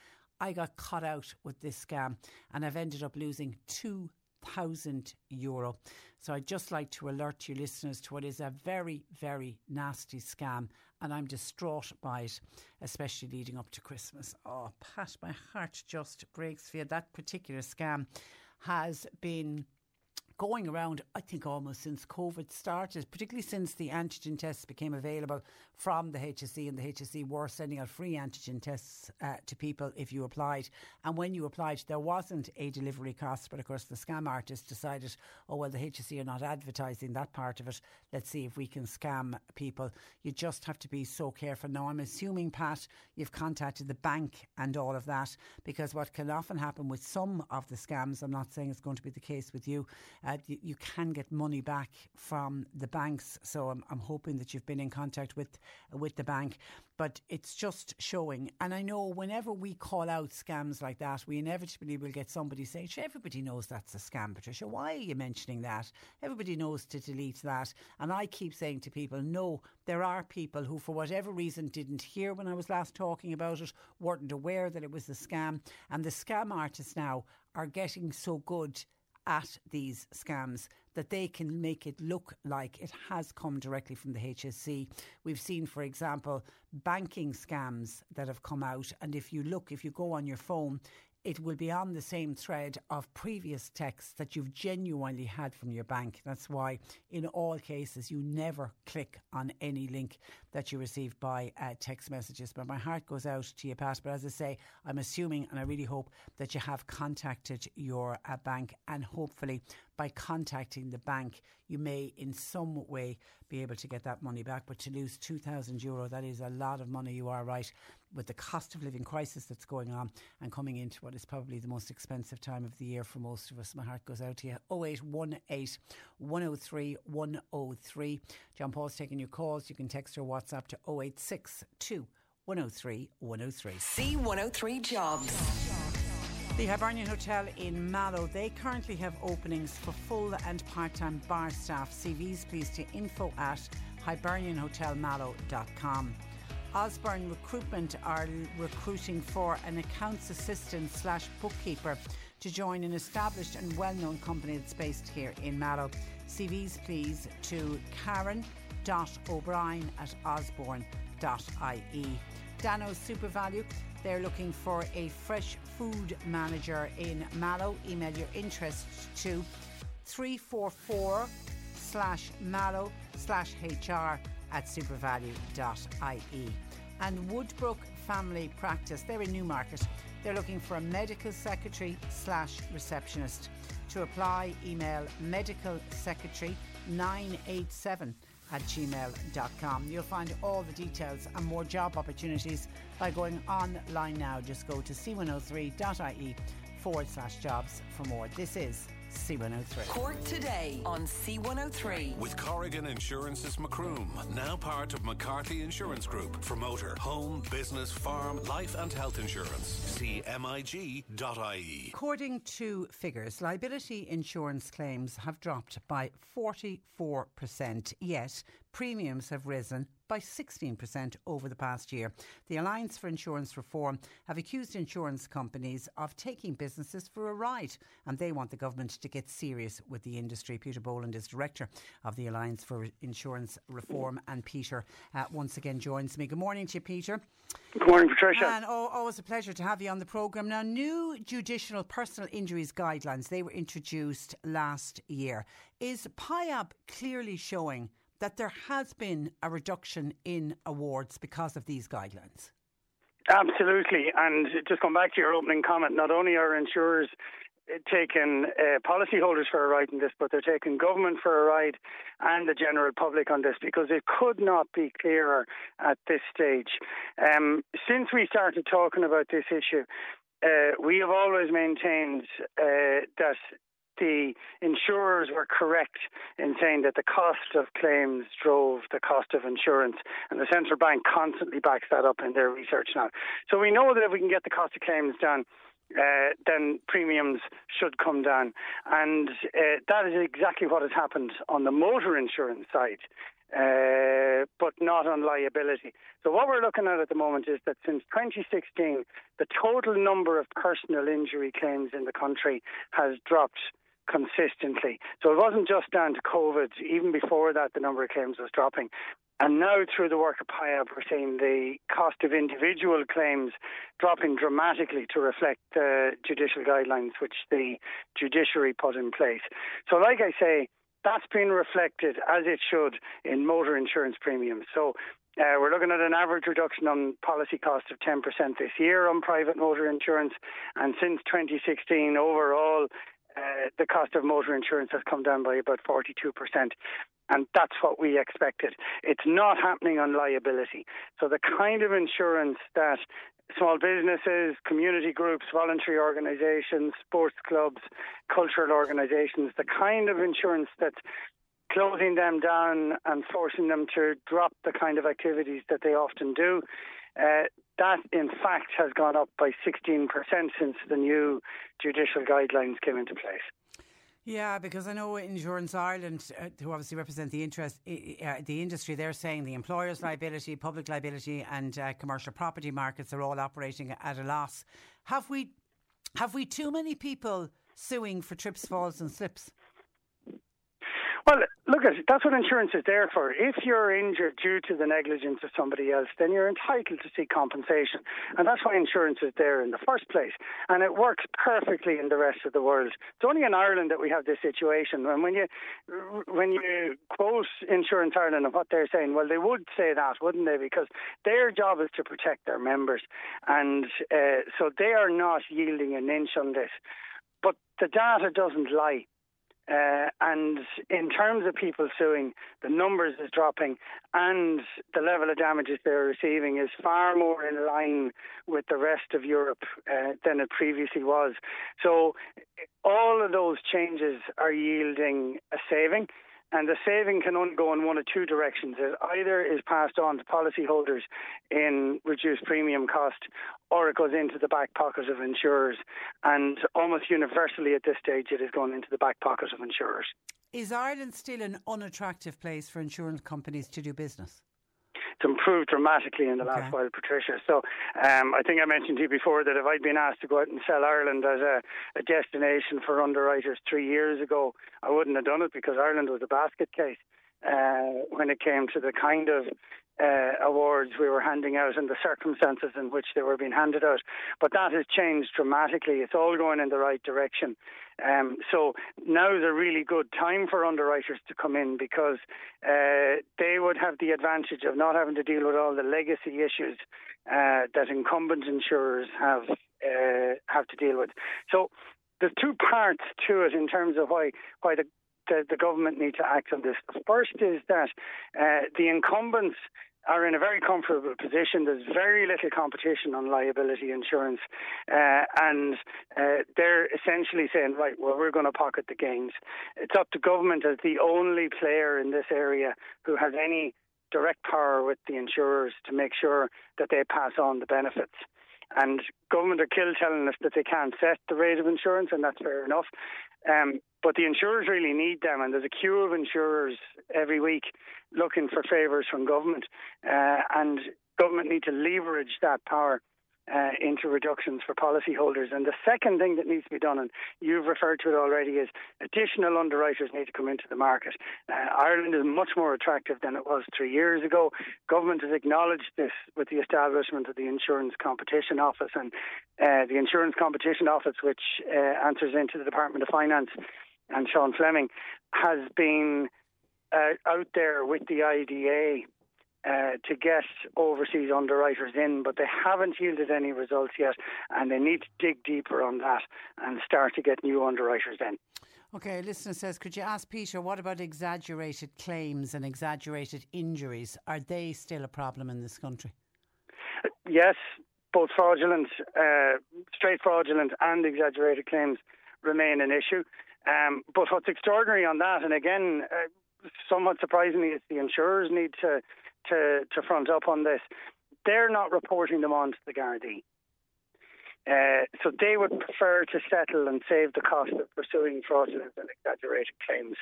I got caught out with this scam and I've ended up losing two thousand euro. So I'd just like to alert you listeners to what is a very, very nasty scam and I'm distraught by it, especially leading up to Christmas. Oh, Pat, my heart just breaks for you. That particular scam has been going around, I think, almost since COVID started, particularly since the antigen tests became available from the HSE, and the HSE were sending out free antigen tests uh, to people if you applied. And when you applied, there wasn't a delivery cost, but of course, the scam artist decided, oh, well, the HSE are not advertising that part of it. Let's see if we can scam people. You just have to be so careful. Now, I'm assuming, Pat, you've contacted the bank and all of that, because what can often happen with some of the scams, I'm not saying it's going to be the case with you. Uh, you, you, can get money back from the banks. So I'm, I'm hoping that you've been in contact with with the bank. But it's just showing. And I know whenever we call out scams like that, we inevitably will get somebody saying, everybody knows that's a scam, Patricia. Why are you mentioning that? Everybody knows to delete that. And I keep saying to people, no, there are people who, for whatever reason, didn't hear when I was last talking about it, weren't aware that it was a scam. And the scam artists now are getting so good at these scams that they can make it look like it has come directly from the HSE. We've seen, for example, banking scams that have come out. And if you look, if you go on your phone, it will be on the same thread of previous texts that you've genuinely had from your bank. That's why, in all cases, you never click on any link that you receive by uh, text messages. But my heart goes out to you, Pat. But as I say, I'm assuming and I really hope that you have contacted your uh, bank and hopefully by contacting the bank, you may in some way be able to get that money back. But to lose 2,000 euro, that is a lot of money, you are right, with the cost of living crisis that's going on and coming into what is probably the most expensive time of the year for most of us. My heart goes out to you. 0818 103 103. John Paul's taking your calls. You can text or WhatsApp to 0862 103 103. C103 Jobs. The Hibernian Hotel in Mallow, they currently have openings for full and part-time bar staff. CVs please to info at hibernianhotelmallow.com. Osborne Recruitment are recruiting for an accounts assistant slash bookkeeper to join an established and well-known company that's based here in Mallow. CVs please to karen.o'brien at osborne.ie. Dano's SuperValu they're looking for a fresh food manager in Mallow. Email your interest to 344 slash mallow slash hr at supervalu.ie. And Woodbrook Family Practice, they're in Newmarket. They're looking for a medical secretary slash receptionist. To apply, email medical secretary 987 at gmail.com. You'll find all the details and more job opportunities by going online now. Just go to c103.ie forward slash jobs for more. This is C103. Cork today on C103. With Corrigan Insurance's Macroom, now part of McCarthy Insurance Group. For motor, home, business, farm, life and health insurance. CMIG.ie. According to figures, liability insurance claims have dropped by 44%, yet premiums have risen by 16% over the past year. The Alliance for Insurance Reform have accused insurance companies of taking businesses for a ride, and they want the government to get serious with the industry. Peter Boland is director of the Alliance for Insurance Reform, and Peter uh, once again joins me. Good morning to you, Peter. Good morning, Patricia. And oh, always a pleasure to have you on the programme. Now, new judicial personal injuries guidelines, they were introduced last year. Is PIAB clearly showing that there has been a reduction in awards because of these guidelines. Absolutely. And just going back to your opening comment, not only are insurers taking uh, policyholders for a ride in this, but they're taking government for a ride and the general public on this because it could not be clearer at this stage. Um, since we started talking about this issue, uh, we have always maintained uh, that the insurers were correct in saying that the cost of claims drove the cost of insurance, and the central bank constantly backs that up in their research now. So we know that if we can get the cost of claims down, uh, then premiums should come down. And uh, that is exactly what has happened on the motor insurance side. Uh, but not on liability. So, what we're looking at at the moment is that since 2016, the total number of personal injury claims in the country has dropped consistently. So, it wasn't just down to COVID. Even before that, the number of claims was dropping. And now, through the work of PIAB, we're seeing the cost of individual claims dropping dramatically to reflect the judicial guidelines which the judiciary put in place. So, like I say, that's been reflected as it should in motor insurance premiums. So uh, we're looking at an average reduction on policy cost of 10% this year on private motor insurance, and since 2016 overall. Uh, the cost of motor insurance has come down by about 42%, and that's what we expected. It's not happening on liability. So, the kind of insurance that small businesses, community groups, voluntary organisations, sports clubs, cultural organisations, the kind of insurance that's closing them down and forcing them to drop the kind of activities that they often do. Uh, that, in fact, has gone up by 16% since the new judicial guidelines came into place. Yeah, because I know Insurance Ireland, uh, who obviously represent the interest, uh, the industry, they're saying the employers' liability, public liability, and uh, commercial property markets are all operating at a loss. Have we, have we too many people suing for trips, falls, and slips? Well, look, that's what insurance is there for. If you're injured due to the negligence of somebody else, then you're entitled to seek compensation, and that's why insurance is there in the first place. And it works perfectly in the rest of the world. It's only in Ireland that we have this situation. And when you when you quote Insurance Ireland and what they're saying, well, they would say that, wouldn't they? Because their job is to protect their members, and uh, so they are not yielding an inch on this. But the data doesn't lie. Uh, and in terms of people suing, the numbers is dropping, and the level of damages they're receiving is far more in line with the rest of Europe uh, than it previously was. So, all of those changes are yielding a saving. And the saving can only go in one of two directions. It either is passed on to policyholders in reduced premium cost, or it goes into the back pocket of insurers. And almost universally at this stage, it is going into the back pocket of insurers. Is Ireland still an unattractive place for insurance companies to do business? It's improved dramatically in the okay. last while, Patricia. So um, I think I mentioned to you before that if I'd been asked to go out and sell Ireland as a, a destination for underwriters three years ago, I wouldn't have done it because Ireland was a basket case. Uh, when it came to the kind of uh, awards we were handing out and the circumstances in which they were being handed out. But that has changed dramatically. It's all going in the right direction. Um, so now is a really good time for underwriters to come in because uh, they would have the advantage of not having to deal with all the legacy issues uh, that incumbent insurers have uh, have to deal with. So there's two parts to it in terms of why why the the, the government need to act on this. The first is that uh, the incumbents are in a very comfortable position. There's very little competition on liability insurance, uh, and uh, they're essentially saying, right, well, we're going to pocket the gains. It's up to government as the only player in this area who has any direct power with the insurers to make sure that they pass on the benefits. And government are kill telling us that they can't set the rate of insurance, and that's fair enough. Um, but the insurers really need them, and there's a queue of insurers every week looking for favours from government, uh, and government need to leverage that power uh, into reductions for policyholders. And the second thing that needs to be done, and you've referred to it already, is additional underwriters need to come into the market. Uh, Ireland is much more attractive than it was three years ago. Government has acknowledged this with the establishment of the Insurance Competition Office and uh, the Insurance Competition Office, which uh, answers into the Department of Finance and Sean Fleming, has been uh, out there with the IDA uh, to get overseas underwriters in, but they haven't yielded any results yet, and they need to dig deeper on that and start to get new underwriters in. Okay, a listener says, could you ask Peter, what about exaggerated claims and exaggerated injuries? Are they still a problem in this country? Yes, both fraudulent, uh, straight fraudulent and exaggerated claims remain an issue. Um, but what's extraordinary on that, and again, uh, somewhat surprisingly, is the insurers need to, to, to front up on this. They're not reporting them on to the Gardaí. Uh, so they would prefer to settle and save the cost of pursuing fraudulent and exaggerated claims.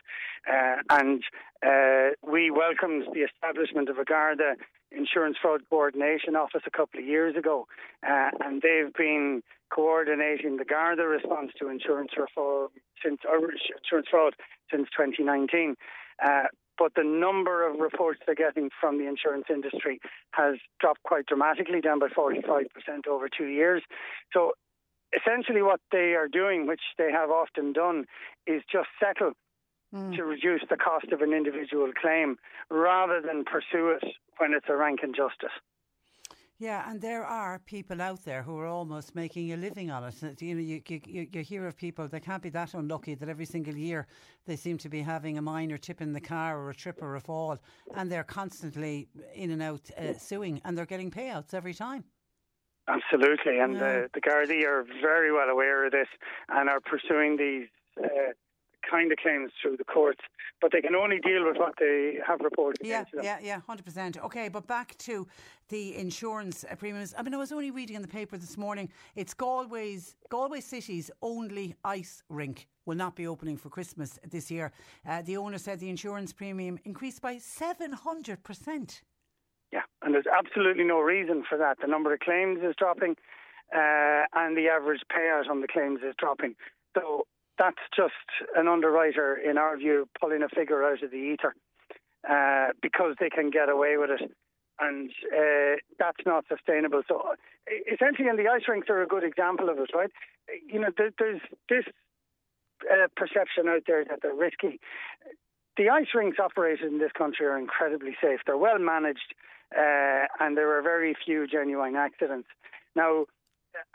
Uh, and uh, we welcomed the establishment of a Garda Insurance Fraud Coordination Office a couple of years ago, uh, and they've been coordinating the Garda response to insurance reform since insurance fraud since 2019. But the number of reports they're getting from the insurance industry has dropped quite dramatically, down by 45% over two years. So essentially, what they are doing, which they have often done, is just settle mm. to reduce the cost of an individual claim rather than pursue it when it's a rank injustice. Yeah, and there are people out there who are almost making a living on it. You know, you, you, you hear of people that can't be that unlucky that every single year they seem to be having a minor tip in the car or a trip or a fall, and they're constantly in and out uh, suing, and they're getting payouts every time. Absolutely, and yeah. the, the Gardaí are very well aware of this and are pursuing these uh, kind of claims through the courts, but they can only deal with what they have reported. Yeah, yeah, yeah, hundred percent. Okay, but back to the insurance premiums. I mean, I was only reading in the paper this morning. It's Galway's Galway City's only ice rink will not be opening for Christmas this year. Uh, the owner said the insurance premium increased by seven hundred percent. Yeah, and there's absolutely no reason for that. The number of claims is dropping, uh, and the average payout on the claims is dropping. So that's just an underwriter, in our view, pulling a figure out of the ether uh, because they can get away with it. And uh, that's not sustainable. So, essentially, and the ice rinks are a good example of it, right? You know, there's this uh, perception out there that they're risky. The ice rinks operated in this country are incredibly safe. They're well managed, uh, and there are very few genuine accidents. Now,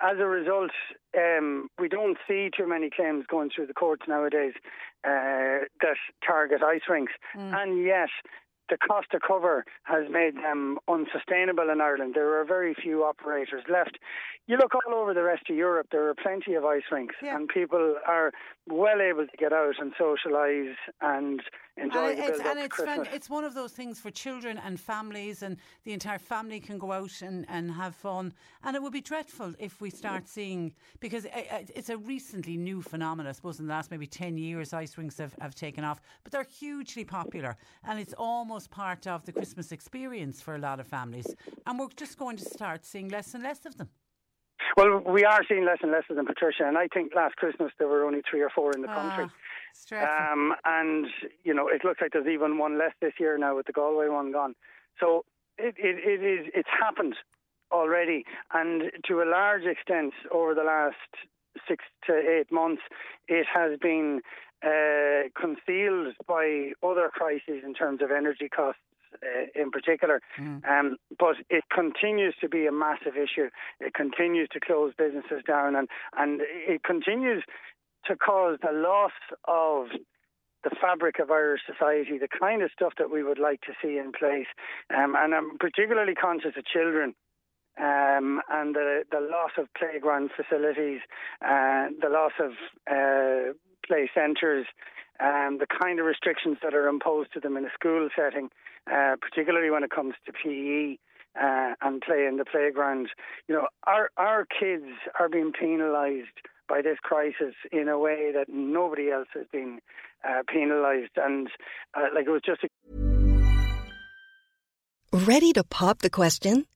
as a result, um, we don't see too many claims going through the courts nowadays uh, that target ice rinks. Mm. And yet, the cost to cover has made them unsustainable in Ireland. There are very few operators left. You look all over the rest of Europe, there are plenty of ice rinks, yeah. and people are well able to get out and socialise and enjoy and the it's, and it's, fun, it's one of those things for children and families, and the entire family can go out and, and have fun. And it would be dreadful if we start seeing, because eh, eh, it's a recently new phenomenon, I suppose, in the last maybe 10 years, ice rinks have, have taken off, but they're hugely popular, and it's almost part of the Christmas experience for a lot of families. And we're just going to start seeing less and less of them. Well, we are seeing less and less of them, Patricia, and I think last Christmas there were only three or four in the country. Ah, um, and, you know, it looks like there's even one less this year now with the Galway one gone. So it, it, it is, it's happened already. And to a large extent, over the last six to eight months, it has been uh, concealed by other crises in terms of energy costs uh, in particular. Mm. Um, but it continues to be a massive issue. It continues to close businesses down, and and it continues to cause the loss of the fabric of Irish society, the kind of stuff that we would like to see in place. Um, and I'm particularly conscious of children. Um, and the, the loss of playground facilities, uh, the loss of uh, play centres, um, the kind of restrictions that are imposed to them in a school setting, uh, particularly when it comes to PE. Uh, and play in the playground. You know, our our kids are being penalised by this crisis in a way that nobody else has been uh, penalised, and uh, like it was just. A- Ready to pop the question?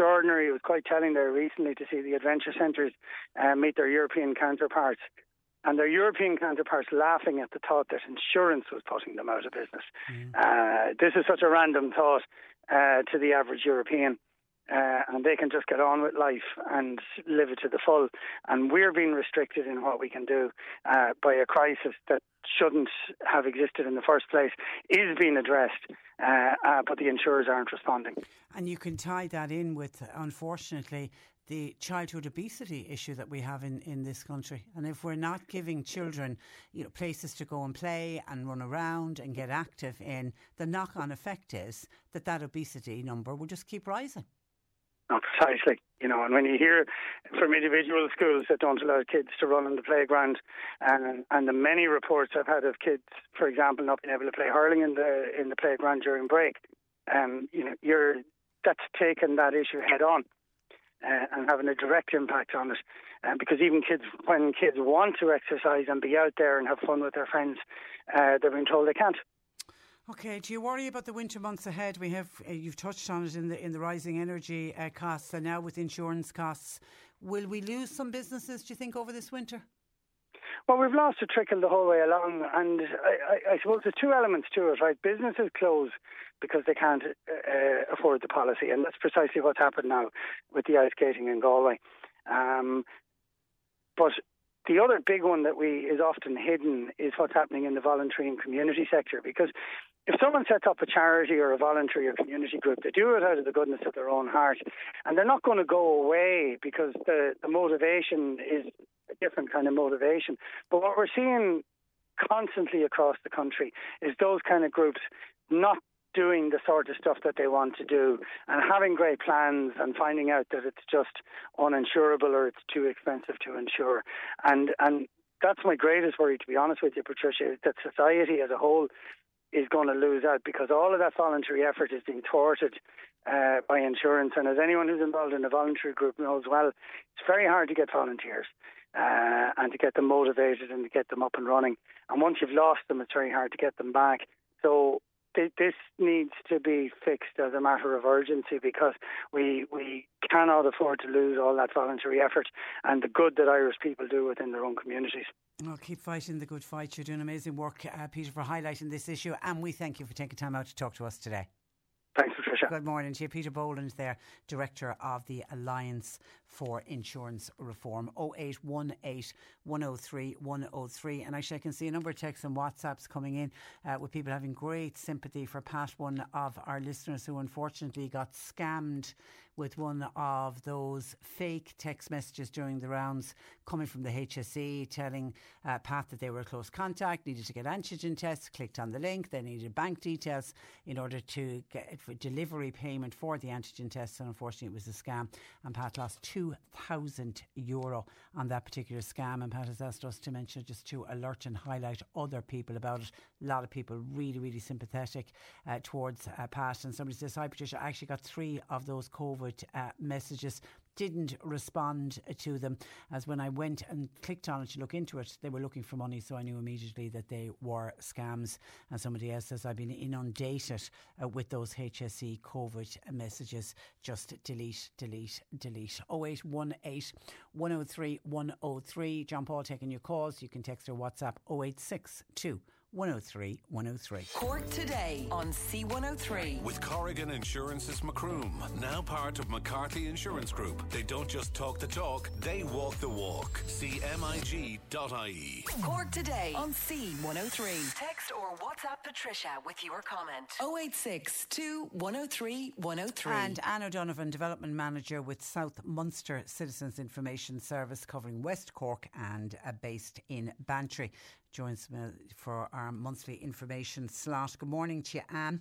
extraordinary. It was quite telling there recently to see the adventure centres uh, meet their European counterparts. And their European counterparts laughing at the thought that insurance was putting them out of business. Mm. Uh, this is such a random thought uh, to the average European. Uh, and they can just get on with life and live it to the full. And we're being restricted in what we can do uh, by a crisis that shouldn't have existed in the first place, is being addressed, uh, uh but the insurers aren't responding. And you can tie that in with, unfortunately, the childhood obesity issue that we have in, in this country. And if we're not giving children you know, places to go and play and run around and get active in, the knock on effect is that that obesity number will just keep rising. Not precisely, you know, and when you hear from individual schools that don't allow kids to run on the playground, and and the many reports I've had of kids, for example, not being able to play hurling in the in the playground during break, um, you know, you're that's taken that issue head on. Uh, and having a direct impact on it. Uh, because even kids, when kids want to exercise and be out there and have fun with their friends, uh, they're being told they can't. Okay. Do you worry about the winter months ahead? We have uh, you've touched on it in the in the rising energy uh, costs, and now with insurance costs, will we lose some businesses? Do you think over this winter? Well, we've lost a trickle the whole way along, and I, I, I suppose there's two elements to it, right? Businesses close because they can't uh, afford the policy, and that's precisely what's happened now with the ice skating in Galway. Um, but the other big one that we is often hidden is what's happening in the voluntary and community sector because if someone sets up a charity or a voluntary or community group, they do it out of the goodness of their own heart, and they're not going to go away because the, the motivation is a different kind of motivation. But what we're seeing constantly across the country is those kind of groups not doing the sort of stuff that they want to do and having great plans and finding out that it's just uninsurable or it's too expensive to insure. And and that's my greatest worry, to be honest with you, Patricia, is that society as a whole is going to lose out because all of that voluntary effort is being thwarted uh, by insurance. And as anyone who's involved in a voluntary group knows well, it's very hard to get volunteers. Uh, and to get them motivated and to get them up and running. And once you've lost them, it's very hard to get them back. So this needs to be fixed as a matter of urgency because we we cannot afford to lose all that voluntary effort and the good that Irish people do within their own communities. Well, keep fighting the good fight. You're doing amazing work, uh, Peter, for highlighting this issue, and we thank you for taking time out to talk to us today. Thanks, Patricia. Good morning to you. Peter Boland there, Director of the Alliance for Insurance Reform. 0818 103 103. And actually, I can see a number of texts and WhatsApps coming in uh, with people having great sympathy for Pat, one of our listeners who unfortunately got scammed with one of those fake text messages during the rounds coming from the HSE telling uh, Pat that they were a close contact, needed to get antigen tests, clicked on the link, they needed bank details in order to get delivery payment for the antigen test, And unfortunately, it was a scam. And Pat lost 2,000 euro on that particular scam. And Pat has asked us to mention just to alert and highlight other people about it. A lot of people really, really sympathetic uh, towards uh, Pat. And somebody says, Hi, Patricia, I actually got three of those COVID uh, messages didn't respond to them as when I went and clicked on it to look into it, they were looking for money, so I knew immediately that they were scams. And somebody else says, I've been inundated uh, with those HSE COVID messages. Just delete, delete, delete. 0818 103 103. John Paul taking your calls. You can text or WhatsApp 0862 103 103. Cork today on C103. With Corrigan Insurance's Macroom, now part of McCarthy Insurance Group. They don't just talk the talk, they walk the walk. CMIG.ie. Cork today on C103. Text or WhatsApp Patricia with your comment. 086 103 103. And Anne O'Donovan, Development Manager with South Munster Citizens Information Service, covering West Cork and uh, based in Bantry, joins me for our monthly information slot. Good morning to you, Anne.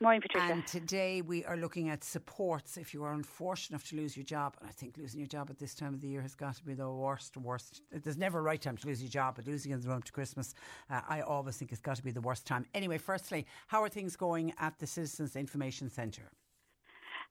Morning, Patricia. And today we are looking at supports if you are unfortunate enough to lose your job. And I think losing your job at this time of the year has got to be the worst, worst. There's never a right time to lose your job, but losing in the run to Christmas, uh, I always think it's got to be the worst time. Anyway, firstly, how are things going at the Citizens Information Centre?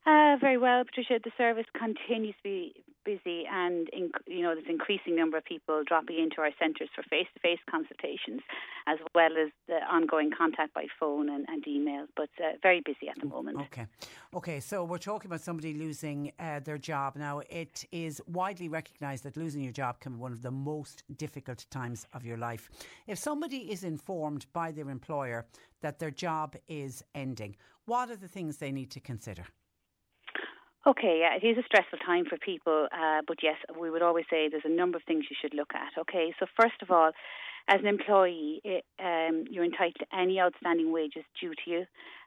Uh, very well, Patricia. The service continues to be busy, and in, you know there's increasing number of people dropping into our centres for face-to-face consultations, as well as the ongoing contact by phone and, and email. But uh, very busy at the moment. Okay, okay. So we're talking about somebody losing uh, their job. Now, it is widely recognised that losing your job can be one of the most difficult times of your life. If somebody is informed by their employer that their job is ending, what are the things they need to consider? Okay, yeah, it is a stressful time for people, uh, but yes, we would always say there's a number of things you should look at. Okay, so first of all, as an employee, it, um, you're entitled to any outstanding wages due to you,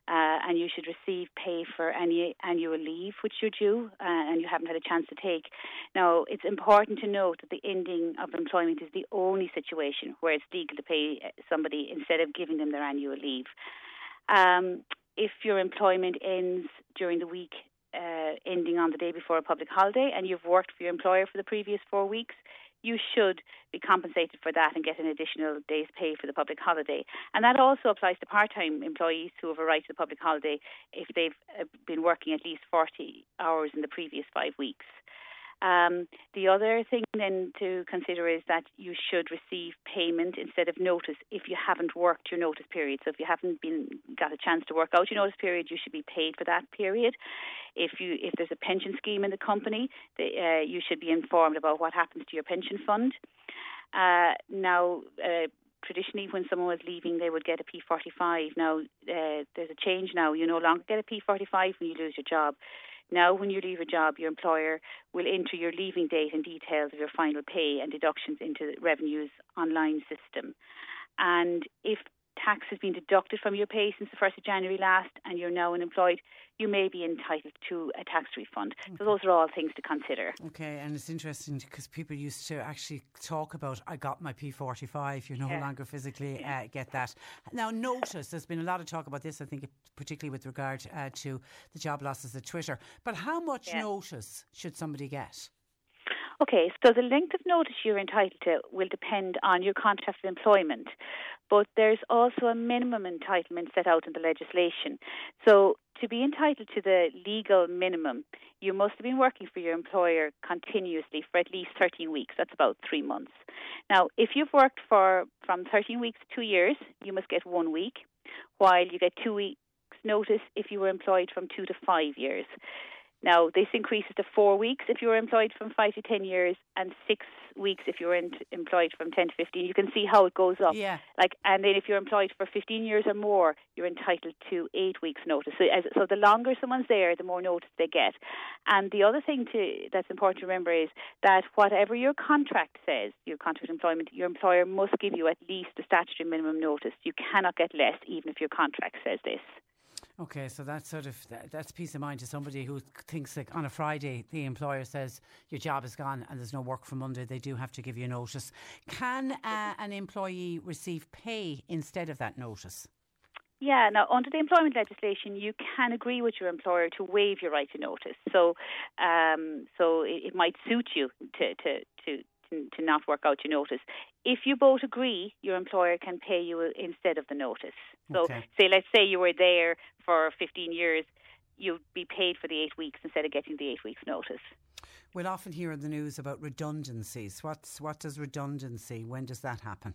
uh, and you should receive pay for any annual leave which you're due uh, and you haven't had a chance to take. Now, it's important to note that the ending of employment is the only situation where it's legal to pay somebody instead of giving them their annual leave. Um, if your employment ends during the week uh, ending on the day before a public holiday and you've worked for your employer for the previous four weeks, you should be compensated for that and get an additional day's pay for the public holiday. And that also applies to part time employees who have a right to the public holiday if they've uh, been working at least 40 hours in the previous five weeks. Um, the other thing then to consider is that you should receive payment instead of notice if you haven't worked your notice period. So if you haven't been got a chance to work out your notice period, you should be paid for that period. If you if there's a pension scheme in the company, uh, you should be informed about what happens to your pension fund. Uh, now. Uh, traditionally when someone was leaving they would get a P45. Now uh, there's a change now. You no longer get a P45 when you lose your job. Now, when you leave a job, your employer will enter your leaving date and details of your final pay and deductions into the Revenue's online system. And if tax has been deducted from your pay since the 1st of January last and you're now unemployed, you may be entitled to a tax refund. Okay. So those are all things to consider. Okay, and it's interesting because people used to actually talk about, I got my P45, you no yeah. longer physically uh, get that. Now, notice, there's been a lot of talk about this, I think, particularly with regard uh, to the job losses at Twitter. But how much yeah. notice should somebody get? Okay, so the length of notice you're entitled to will depend on your contract of employment, but there's also a minimum entitlement set out in the legislation. So to be entitled to the legal minimum, you must have been working for your employer continuously for at least 13 weeks. That's about three months. Now, if you've worked for from 13 weeks to two years, you must get one week, while you get two weeks notice if you were employed from two to five years. Now, this increases to four weeks if you were employed from five to 10 years and six weeks if you were in, employed from 10 to 15. You can see how it goes up. Yeah. Like, and then if you're employed for 15 years or more, you're entitled to eight weeks notice. So, as, so the longer someone's there, the more notice they get. And the other thing to, that's important to remember is that whatever your contract says, your contract employment, your employer must give you at least the statutory minimum notice. You cannot get less even if your contract says this. Okay, so that's sort of that, that's peace of mind to somebody who thinks like on a Friday the employer says your job is gone and there's no work for Monday. They do have to give you notice. Can uh, an employee receive pay instead of that notice? Yeah, now under the employment legislation, you can agree with your employer to waive your right to notice. So, um, so it, it might suit you to to to to, to not work out your notice. If you both agree, your employer can pay you instead of the notice. So, okay. say, let's say you were there for 15 years, you'd be paid for the eight weeks instead of getting the eight weeks' notice. We'll often hear in the news about redundancies. What's what does redundancy? When does that happen?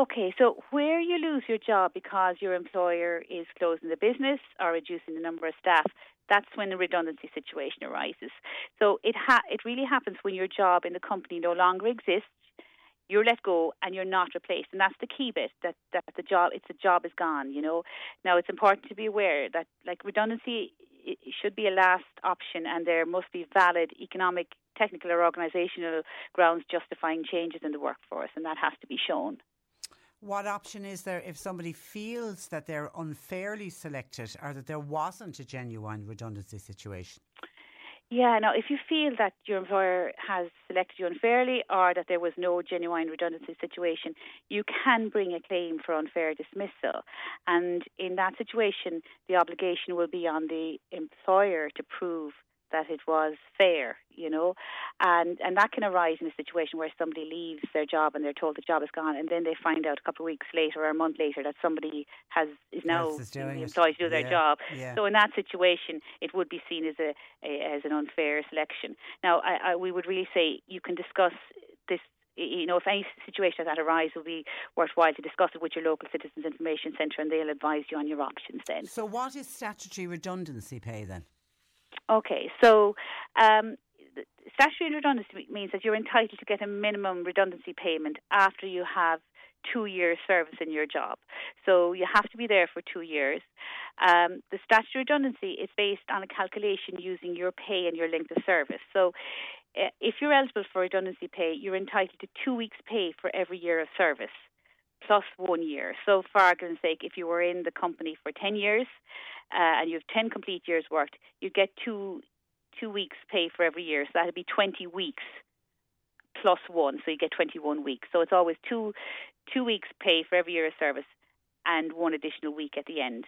Okay, so where you lose your job because your employer is closing the business or reducing the number of staff, that's when the redundancy situation arises. So it ha- it really happens when your job in the company no longer exists. you're let go and you're not replaced, and that's the key bit. That that the job, it's the job is gone. You know. Now it's important to be aware that like redundancy should be a last option, and there must be valid economic, technical, or organisational grounds justifying changes in the workforce, and that has to be shown. What option is there if somebody feels that they're unfairly selected or that there wasn't a genuine redundancy situation? Yeah, now if you feel that your employer has selected you unfairly or that there was no genuine redundancy situation, you can bring a claim for unfair dismissal. And in that situation, the obligation will be on the employer to prove that it was fair, you know, and and that can arise in a situation where somebody leaves their job and they're told the job is gone, and then they find out a couple of weeks later or a month later that somebody has is now yes, employed to do their yeah. job. Yeah. So in that situation, it would be seen as a, a as an unfair selection. Now, I, I, we would really say you can discuss this you know, if any situation like that arises, it would be worthwhile to discuss it with your local Citizens Information Centre and they'll advise you on your options then. So, what is statutory redundancy pay then? Okay, so um, statutory redundancy means that you're entitled to get a minimum redundancy payment after you have two years service in your job. So you have to be there for two years. Um, the statutory redundancy is based on a calculation using your pay and your length of service. So uh, if you're eligible for redundancy pay, you're entitled to two weeks' pay for every year of service plus one year. So, for argument's sake, if you were in the company for 10 years uh, and you have 10 complete years worked, you get two two weeks pay for every year. So that'd be 20 weeks plus one. So you get 21 weeks. So it's always two two weeks pay for every year of service and one additional week at the end.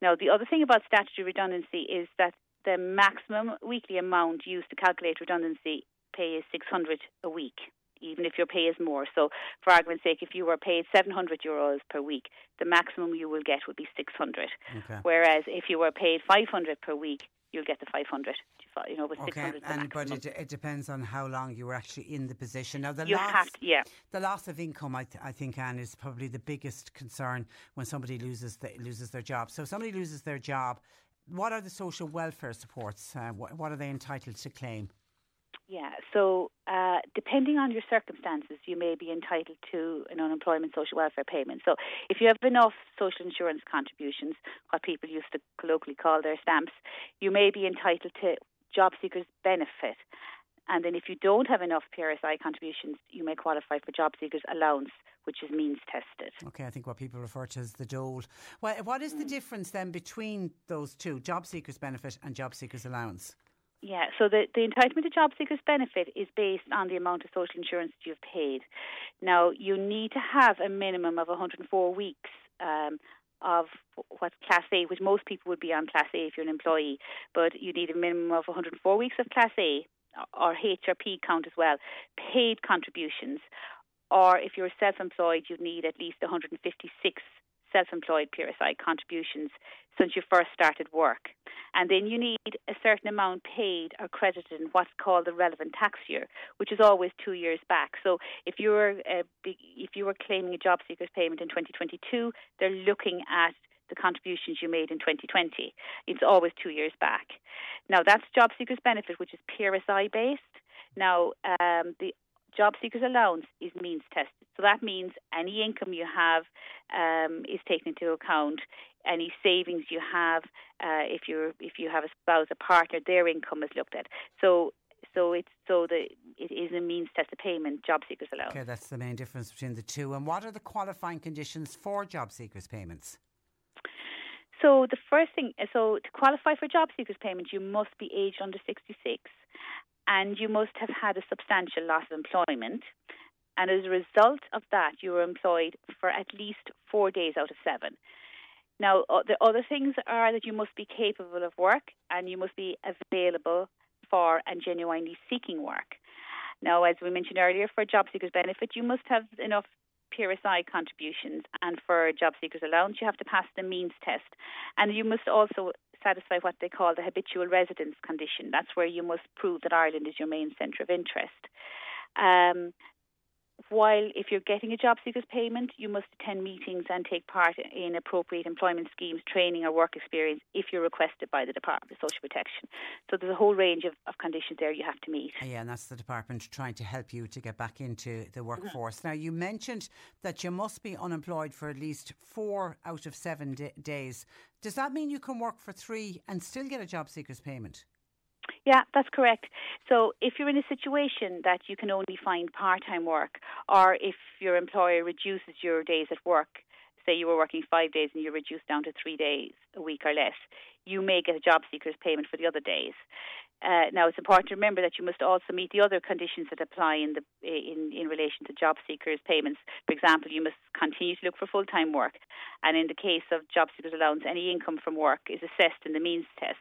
Now, the other thing about statutory redundancy is that the maximum weekly amount used to calculate redundancy pay is 600 a week even if your pay is more. So, for argument's sake, if you were paid 700 euros per week, the maximum you will get would be 600. Okay. Whereas if you were paid 500 per week, you'll get the 500. You know, with Okay, 600 the and but it, it depends on how long you were actually in the position. Now, the You loss, to- yeah. the loss of income, I, th- I think, Anne, is probably the biggest concern when somebody loses the, loses their job. So, if somebody loses their job. What are the social welfare supports? Uh, what, what are they entitled to claim? Yeah, so uh, depending on your circumstances, you may be entitled to an unemployment social welfare payment. So if you have enough social insurance contributions, what people used to colloquially call their stamps, you may be entitled to job seekers benefit. And then if you don't have enough PRSI contributions, you may qualify for job seekers allowance, which is means tested. Okay, I think what people refer to as the dole. Well, what is the difference then between those two, job seekers benefit and job seekers allowance? Yeah, so the, the entitlement to job seekers benefit is based on the amount of social insurance that you've paid. Now, you need to have a minimum of 104 weeks um, of what's Class A, which most people would be on Class A if you're an employee, but you need a minimum of 104 weeks of Class A or HRP count as well, paid contributions. Or if you're self employed, you need at least 156 self employed PRSI contributions since you first started work. And then you need a certain amount paid or credited in what's called the relevant tax year, which is always two years back. So if you were uh, if you were claiming a job seekers payment in 2022, they're looking at the contributions you made in 2020. It's always two years back. Now that's job seekers benefit, which is PRSI based. Now um, the job seekers allowance is means tested. So that means any income you have um, is taken into account. Any savings you have, uh, if you if you have a spouse, a partner, their income is looked at. So so it's so that it is a means tested payment. Job seekers allowance. Okay, that's the main difference between the two. And what are the qualifying conditions for job seekers payments? So the first thing, so to qualify for job seekers payment, you must be aged under 66 and you must have had a substantial loss of employment. And as a result of that, you were employed for at least four days out of seven. Now, the other things are that you must be capable of work and you must be available for and genuinely seeking work. Now, as we mentioned earlier, for job seekers benefit, you must have enough PRSI contributions, and for job seekers allowance, you have to pass the means test, and you must also satisfy what they call the habitual residence condition. That's where you must prove that Ireland is your main centre of interest. Um, while if you're getting a job seekers payment, you must attend meetings and take part in appropriate employment schemes, training or work experience if you're requested by the Department of Social Protection. So there's a whole range of, of conditions there you have to meet. Yeah, and that's the department trying to help you to get back into the workforce. Mm-hmm. Now, you mentioned that you must be unemployed for at least four out of seven d- days. Does that mean you can work for three and still get a job seekers payment? Yeah, that's correct. So if you're in a situation that you can only find part time work, or if your employer reduces your days at work, say you were working five days and you're reduced down to three days a week or less, you may get a job seeker's payment for the other days. Uh, now, it's important to remember that you must also meet the other conditions that apply in the in in relation to job seekers' payments. For example, you must continue to look for full time work, and in the case of job seekers' allowance, any income from work is assessed in the means test.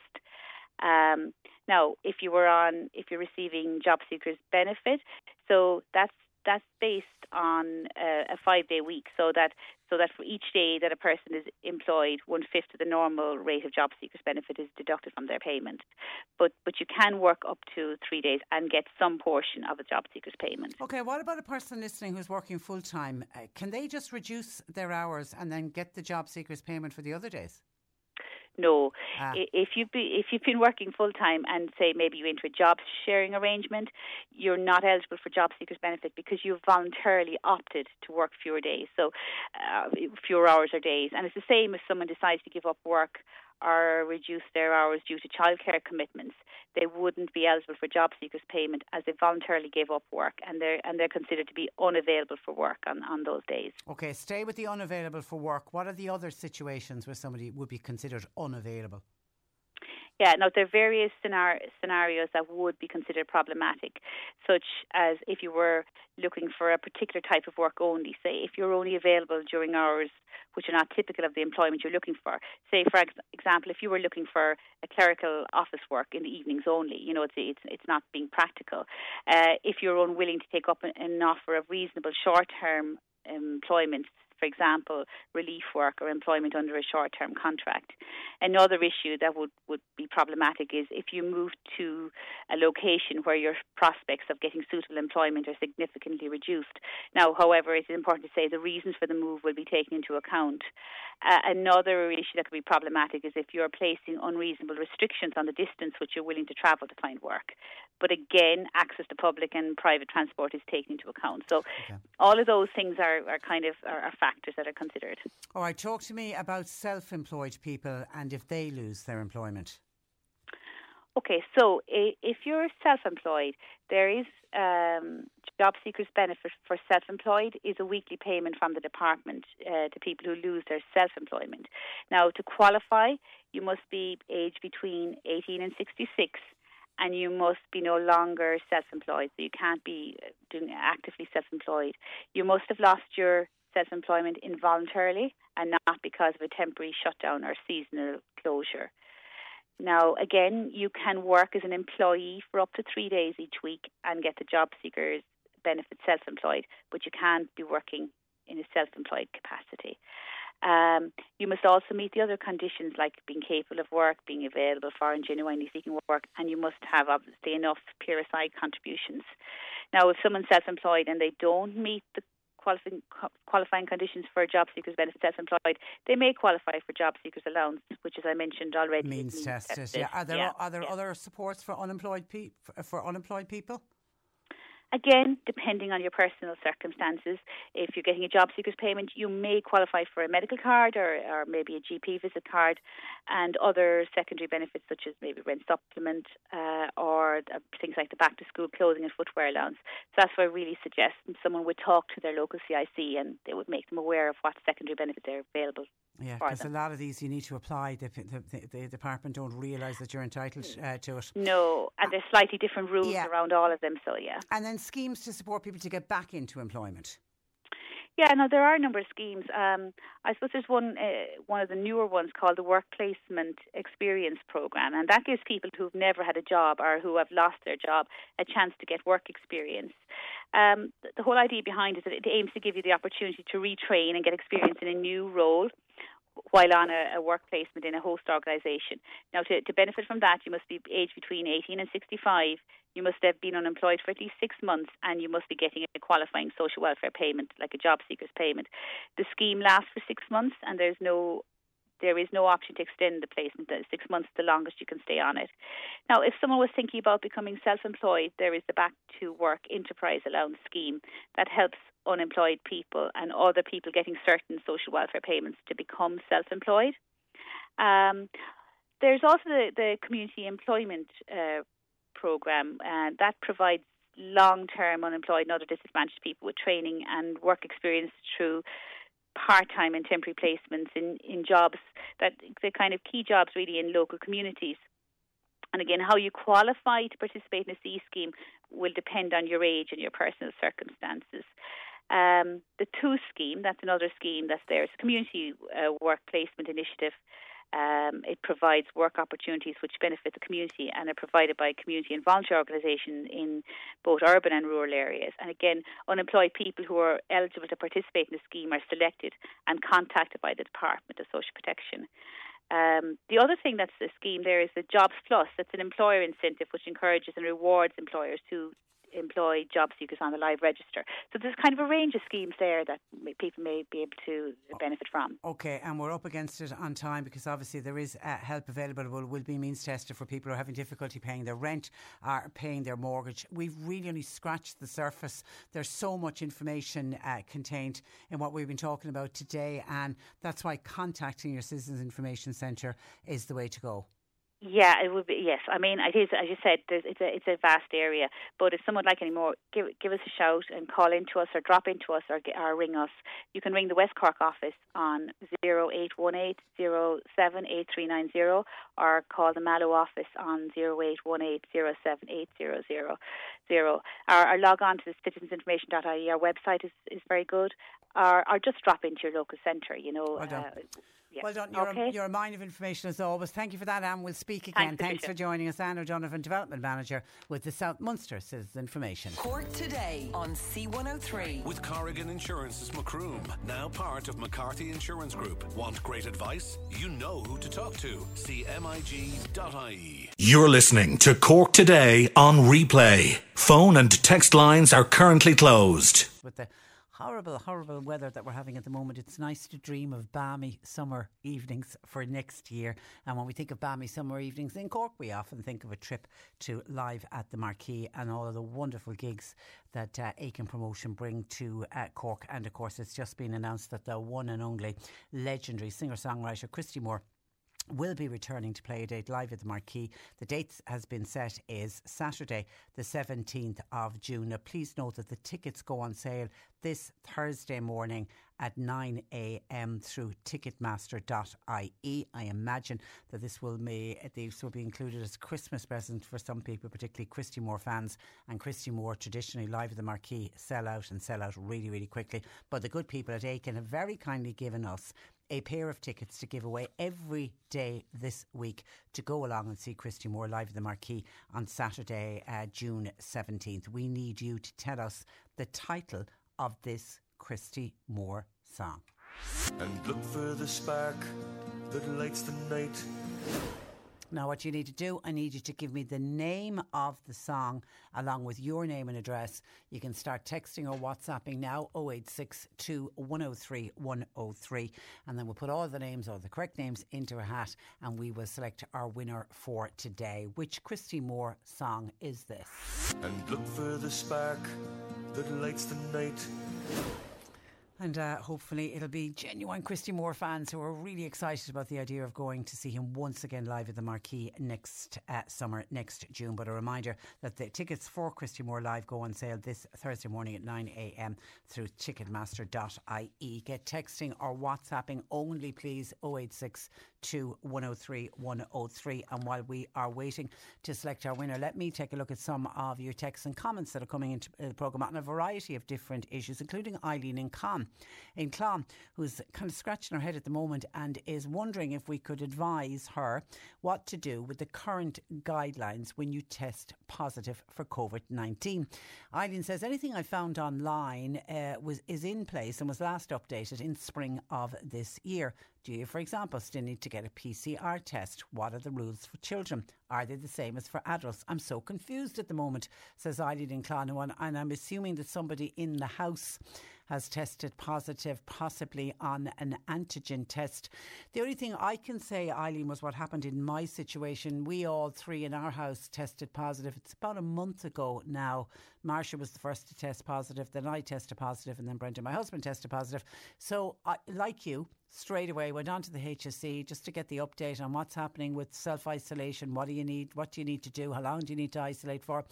Um, now, if you were on, if you're receiving job seekers benefit, so that's that's based on a, a five day week, so that so that for each day that a person is employed, one fifth of the normal rate of job seekers benefit is deducted from their payment. But but you can work up to three days and get some portion of a job seekers payment. Okay, what about a person listening who's working full time? Uh, can they just reduce their hours and then get the job seekers payment for the other days? No, ah. if you be if you've been working full time and say maybe you enter a job sharing arrangement, you're not eligible for job seekers benefit because you've voluntarily opted to work fewer days, so uh, fewer hours or days. And it's the same if someone decides to give up work or reduce their hours due to childcare commitments, they wouldn't be eligible for job seekers payment as they voluntarily gave up work and they're and they're considered to be unavailable for work on, on those days. Okay, stay with the unavailable for work. What are the other situations where somebody would be considered unavailable? Yeah, now there are various scenarios that would be considered problematic, such as if you were looking for a particular type of work only. Say, if you're only available during hours which are not typical of the employment you're looking for. Say, for example, if you were looking for a clerical office work in the evenings only, you know, it's it's, it's not being practical. Uh, if you're unwilling to take up an, an offer of reasonable short-term employment for example, relief work or employment under a short term contract. Another issue that would, would be problematic is if you move to a location where your prospects of getting suitable employment are significantly reduced. Now, however, it's important to say the reasons for the move will be taken into account. Uh, another issue that could be problematic is if you're placing unreasonable restrictions on the distance which you're willing to travel to find work. But again, access to public and private transport is taken into account. So okay. all of those things are, are kind of are, are factors that are considered. All right, talk to me about self employed people and if they lose their employment. Okay, so if you're self-employed, there is um, job seekers benefit for self-employed is a weekly payment from the department uh, to people who lose their self-employment. Now, to qualify, you must be aged between 18 and 66 and you must be no longer self-employed, so you can't be doing actively self-employed. You must have lost your self-employment involuntarily and not because of a temporary shutdown or seasonal closure. Now, again, you can work as an employee for up to three days each week and get the job seekers benefit self-employed, but you can't be working in a self-employed capacity. Um, you must also meet the other conditions like being capable of work, being available for and genuinely seeking work, and you must have obviously enough PRSI contributions. Now, if someone's self-employed and they don't meet the qualifying, qualifying conditions for job seekers benefit self-employed, they may qualify for job seekers allowance, which, as I mentioned already, means, tested. tested. Yeah. Are there yeah. are there yeah. other supports for unemployed pe- for unemployed people? Again, depending on your personal circumstances, if you're getting a job seekers payment, you may qualify for a medical card or, or maybe a GP visit card and other secondary benefits such as maybe rent supplement uh, or things like the back to school clothing and footwear allowance. So that's why I really suggest someone would talk to their local CIC and they would make them aware of what secondary benefits are available yeah, because a lot of these you need to apply. The, the, the department don't realise that you're entitled uh, to it. No, and there's slightly different rules yeah. around all of them. So yeah. And then schemes to support people to get back into employment. Yeah, no, there are a number of schemes. Um, I suppose there's one, uh, one of the newer ones called the Work Placement Experience Program, and that gives people who've never had a job or who have lost their job a chance to get work experience. Um, the whole idea behind it is that it aims to give you the opportunity to retrain and get experience in a new role while on a, a, work placement in a host organisation. Now, to, to benefit from that, you must be aged between 18 and 65. You must have been unemployed for at least six months, and you must be getting a qualifying social welfare payment, like a job seeker's payment. The scheme lasts for six months, and there's no there is no option to extend the placement. Six months the longest you can stay on it. Now, if someone was thinking about becoming self-employed, there is the Back to Work Enterprise Allowance Scheme that helps unemployed people and other people getting certain social welfare payments to become self-employed. Um, there's also the, the community employment uh, program, and that provides long-term unemployed and other disadvantaged people with training and work experience through part-time and temporary placements in, in jobs that the kind of key jobs really in local communities. And again, how you qualify to participate in a CE scheme will depend on your age and your personal circumstances. Um, the Tús scheme, that's another scheme that's there. It's a community uh, work placement initiative um, it provides work opportunities which benefit the community and are provided by community and volunteer organisations in both urban and rural areas. And again, unemployed people who are eligible to participate in the scheme are selected and contacted by the Department of Social Protection. Um, the other thing that's the scheme there is the Jobs Plus. That's an employer incentive which encourages and rewards employers to employ job seekers on the live register. So there's kind of a range of schemes there that people may be able to benefit from. Okay, and we're up against it on time because obviously there is uh, help available. Will will be means tested for people who are having difficulty paying their rent or paying their mortgage. We've really only scratched the surface. There's so much information uh, contained in what we've been talking about today, and that's why contacting your Citizens Information Centre is the way to go. Yeah, it would be. Yes, I mean it is. As you said, it's a it's a vast area. But if someone would like any more, give give us a shout and call into us or drop into us or, or ring us. You can ring the West Cork office on zero eight one eight zero seven eight three nine zero or call the Mallow office on zero eight one eight zero seven eight zero zero zero. Or, or log on to the citizensinformation.ie. Our website is is very good. Or or just drop into your local centre. You know. Well uh, yeah. Well done. You're, okay. a, you're a mine of information as always. Thank you for that, Anne. We'll speak again. Thanks, Thanks for joining us, Anne O'Donovan, Development Manager with the South Munster Citizens Information. Cork today on C103. With Corrigan Insurance's Macroom, now part of McCarthy Insurance Group. Want great advice? You know who to talk to. CMIG.ie. You're listening to Cork Today on replay. Phone and text lines are currently closed. With the horrible, horrible weather that we're having at the moment, it's nice to dream of balmy summer evenings for next year. And when we think of balmy summer evenings in Cork, we often think of a trip to live at the Marquee and all of the wonderful gigs that uh, Aiken Promotion bring to uh, Cork. And of course, it's just been announced that the one and only legendary singer songwriter Christy Moore will be returning to play a date live at the Marquee. The date has been set is Saturday, the 17th of June. Now, please note that the tickets go on sale this Thursday morning at 9 a.m. through ticketmaster.ie. I imagine that this will be, this will be included as Christmas present for some people, particularly Christy Moore fans. And Christy Moore traditionally live at the Marquee sell out and sell out really, really quickly. But the good people at Aiken have very kindly given us a pair of tickets to give away every day this week to go along and see Christy Moore live at the Marquee on Saturday, uh, June 17th. We need you to tell us the title of this Christy Moore song. And look for the spark that lights the night. Now, what you need to do, I need you to give me the name of the song along with your name and address. You can start texting or WhatsApping now 0862 103 103. And then we'll put all the names or the correct names into a hat and we will select our winner for today. Which Christy Moore song is this? And look for the spark that lights the night. And uh, hopefully it'll be genuine Christy Moore fans who are really excited about the idea of going to see him once again live at the Marquee next uh, summer, next June. But a reminder that the tickets for Christy Moore Live go on sale this Thursday morning at 9am through ticketmaster.ie. Get texting or WhatsApping only, please, 086 to 103 103. And while we are waiting to select our winner, let me take a look at some of your texts and comments that are coming into the programme on a variety of different issues, including Eileen in Clon, in Clon, who's kind of scratching her head at the moment and is wondering if we could advise her what to do with the current guidelines when you test positive for COVID 19. Eileen says anything I found online uh, was is in place and was last updated in spring of this year Do you, for example, still need to get a PCR test? What are the rules for children? Are they the same as for adults? I'm so confused at the moment, says Eileen in Clonowon, and I'm assuming that somebody in the house has tested positive, possibly on an antigen test. The only thing I can say, Eileen, was what happened in my situation. We all three in our house tested positive. It's about a month ago now. Marcia was the first to test positive, then I tested positive, and then Brendan, my husband, tested positive. So, like you, straight away went on to the HSE just to get the update on what's happening with self isolation. What do you need? What do you need to do? How long do you need to isolate for?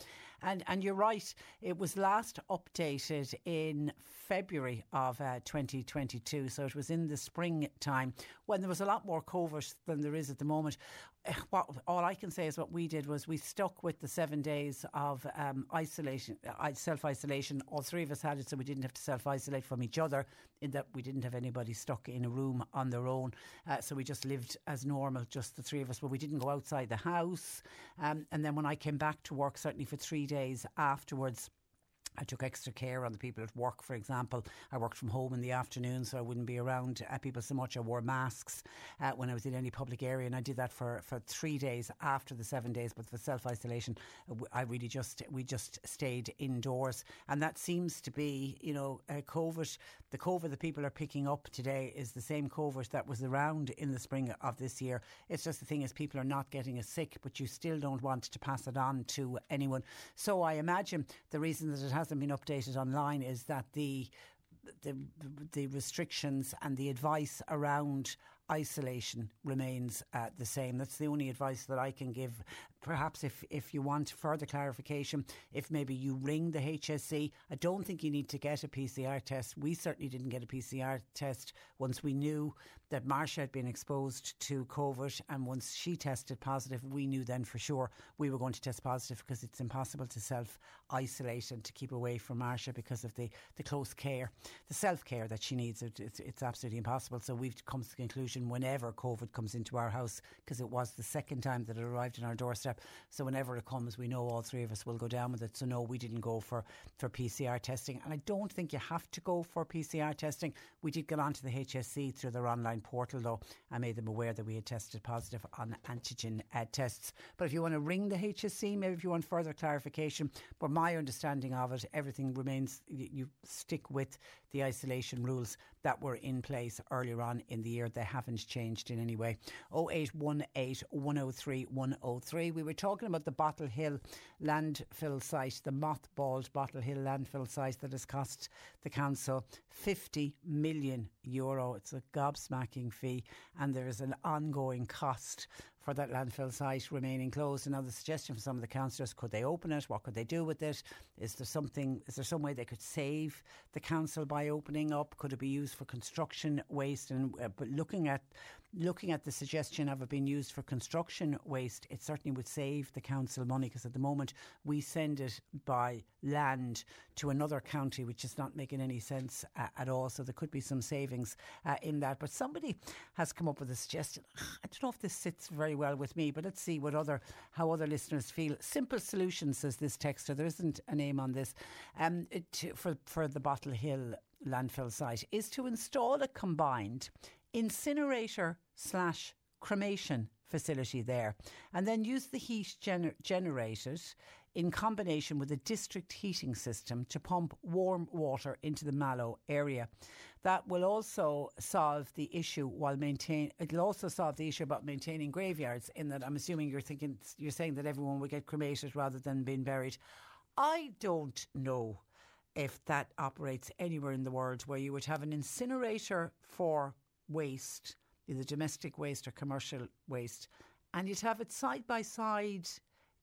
And and you're right. It was last updated in February of uh, 2022, so it was in the springtime when there was a lot more COVID than there is at the moment. Eh, what, all I can say is what we did was we stuck with the seven days of um, isolation, self isolation. All three of us had it, so we didn't have to self isolate from each other. In that we didn't have anybody stuck in a room on their own, uh, so we just lived as normal, just the three of us. But we didn't go outside the house. Um, and then when I came back to work, certainly for three days afterwards. I took extra care on the people at work, for example. I worked from home in the afternoon, so I wouldn't be around uh, people so much. I wore masks uh, when I was in any public area, and I did that for, for three days after the seven days. But for self isolation, uh, I really just we just stayed indoors, and that seems to be, you know, COVID. The COVID that people are picking up today is the same COVID that was around in the spring of this year. It's just the thing is, people are not getting as sick, but you still don't want to pass it on to anyone. So I imagine the reason that it has hasn't been updated online is that the the the restrictions and the advice around isolation remains uh, the same. That's the only advice that I can give. Perhaps if, if you want further clarification, if maybe you ring the HSE, I don't think you need to get a PCR test. We certainly didn't get a PCR test once we knew that Marsha had been exposed to COVID, and once she tested positive, we knew then for sure we were going to test positive because it's impossible to self isolate and to keep away from Marsha because of the, the close care, the self care that she needs. It, it's, it's absolutely impossible. So we've come to the conclusion whenever COVID comes into our house, because it was the second time that it arrived on our doorstep. So whenever it comes, we know all three of us will go down with it. So no, we didn't go for, for PCR testing. And I don't think you have to go for PCR testing. We did get onto the HSE through their online portal, though. I made them aware that we had tested positive on antigen uh, tests. But if you want to ring the HSE, maybe if you want further clarification, but my understanding of it, everything remains, you, you stick with the isolation rules that were in place earlier on in the year. They haven't changed in any way. 0818 103 103. We were talking about the Bottle Hill landfill site, the mothballed Bottle Hill landfill site that has cost the council 50 million euro. It's a gobsmacking fee, and there is an ongoing cost for that landfill site remaining closed. Another suggestion from some of the councillors, could they open it? What could they do with it? Is there something, is there some way they could save the council by opening up? Could it be used for construction waste? And uh, but looking at looking at the suggestion of it being used for construction waste, it certainly would save the council money because at the moment we send it by land to another county, which is not making any sense uh, at all. So there could be some savings uh, in that. But somebody has come up with a suggestion. I don't know if this sits very well with me, but let's see what other how other listeners feel. Simple solution says this texter. There isn't a name on this. Um, to, for for the Bottle Hill landfill site is to install a combined incinerator slash cremation facility there and then use the heat gener- generated in combination with a district heating system to pump warm water into the Mallow area. That will also solve the issue while maintain. It'll also solve the issue about maintaining graveyards. In that, I'm assuming you're thinking you're saying that everyone would get cremated rather than being buried. I don't know if that operates anywhere in the world where you would have an incinerator for waste, either domestic waste or commercial waste, and you'd have it side by side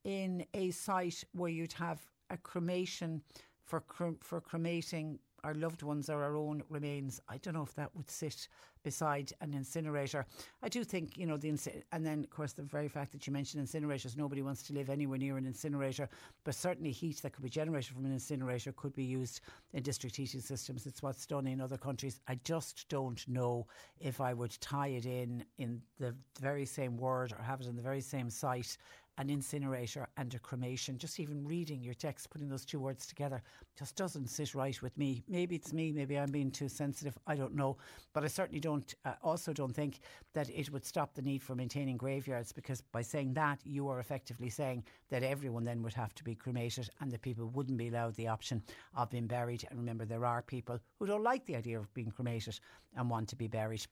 in a site where you'd have a cremation for for cremating our loved ones or our own remains. I don't know if that would sit beside an incinerator. I do think, you know, the and then of course the very fact that you mentioned incinerators, nobody wants to live anywhere near an incinerator, but certainly heat that could be generated from an incinerator could be used in district heating systems. It's what's done in other countries. I just don't know if I would tie it in in the very same word or have it in the very same site an incinerator and a cremation. Just even reading your text, putting those two words together, just doesn't sit right with me. Maybe it's me, maybe I'm being too sensitive, I don't know. But I certainly don't, uh, also don't think that it would stop the need for maintaining graveyards because by saying that, you are effectively saying that everyone then would have to be cremated and that people wouldn't be allowed the option of being buried. And remember, there are people who don't like the idea of being cremated and want to be buried.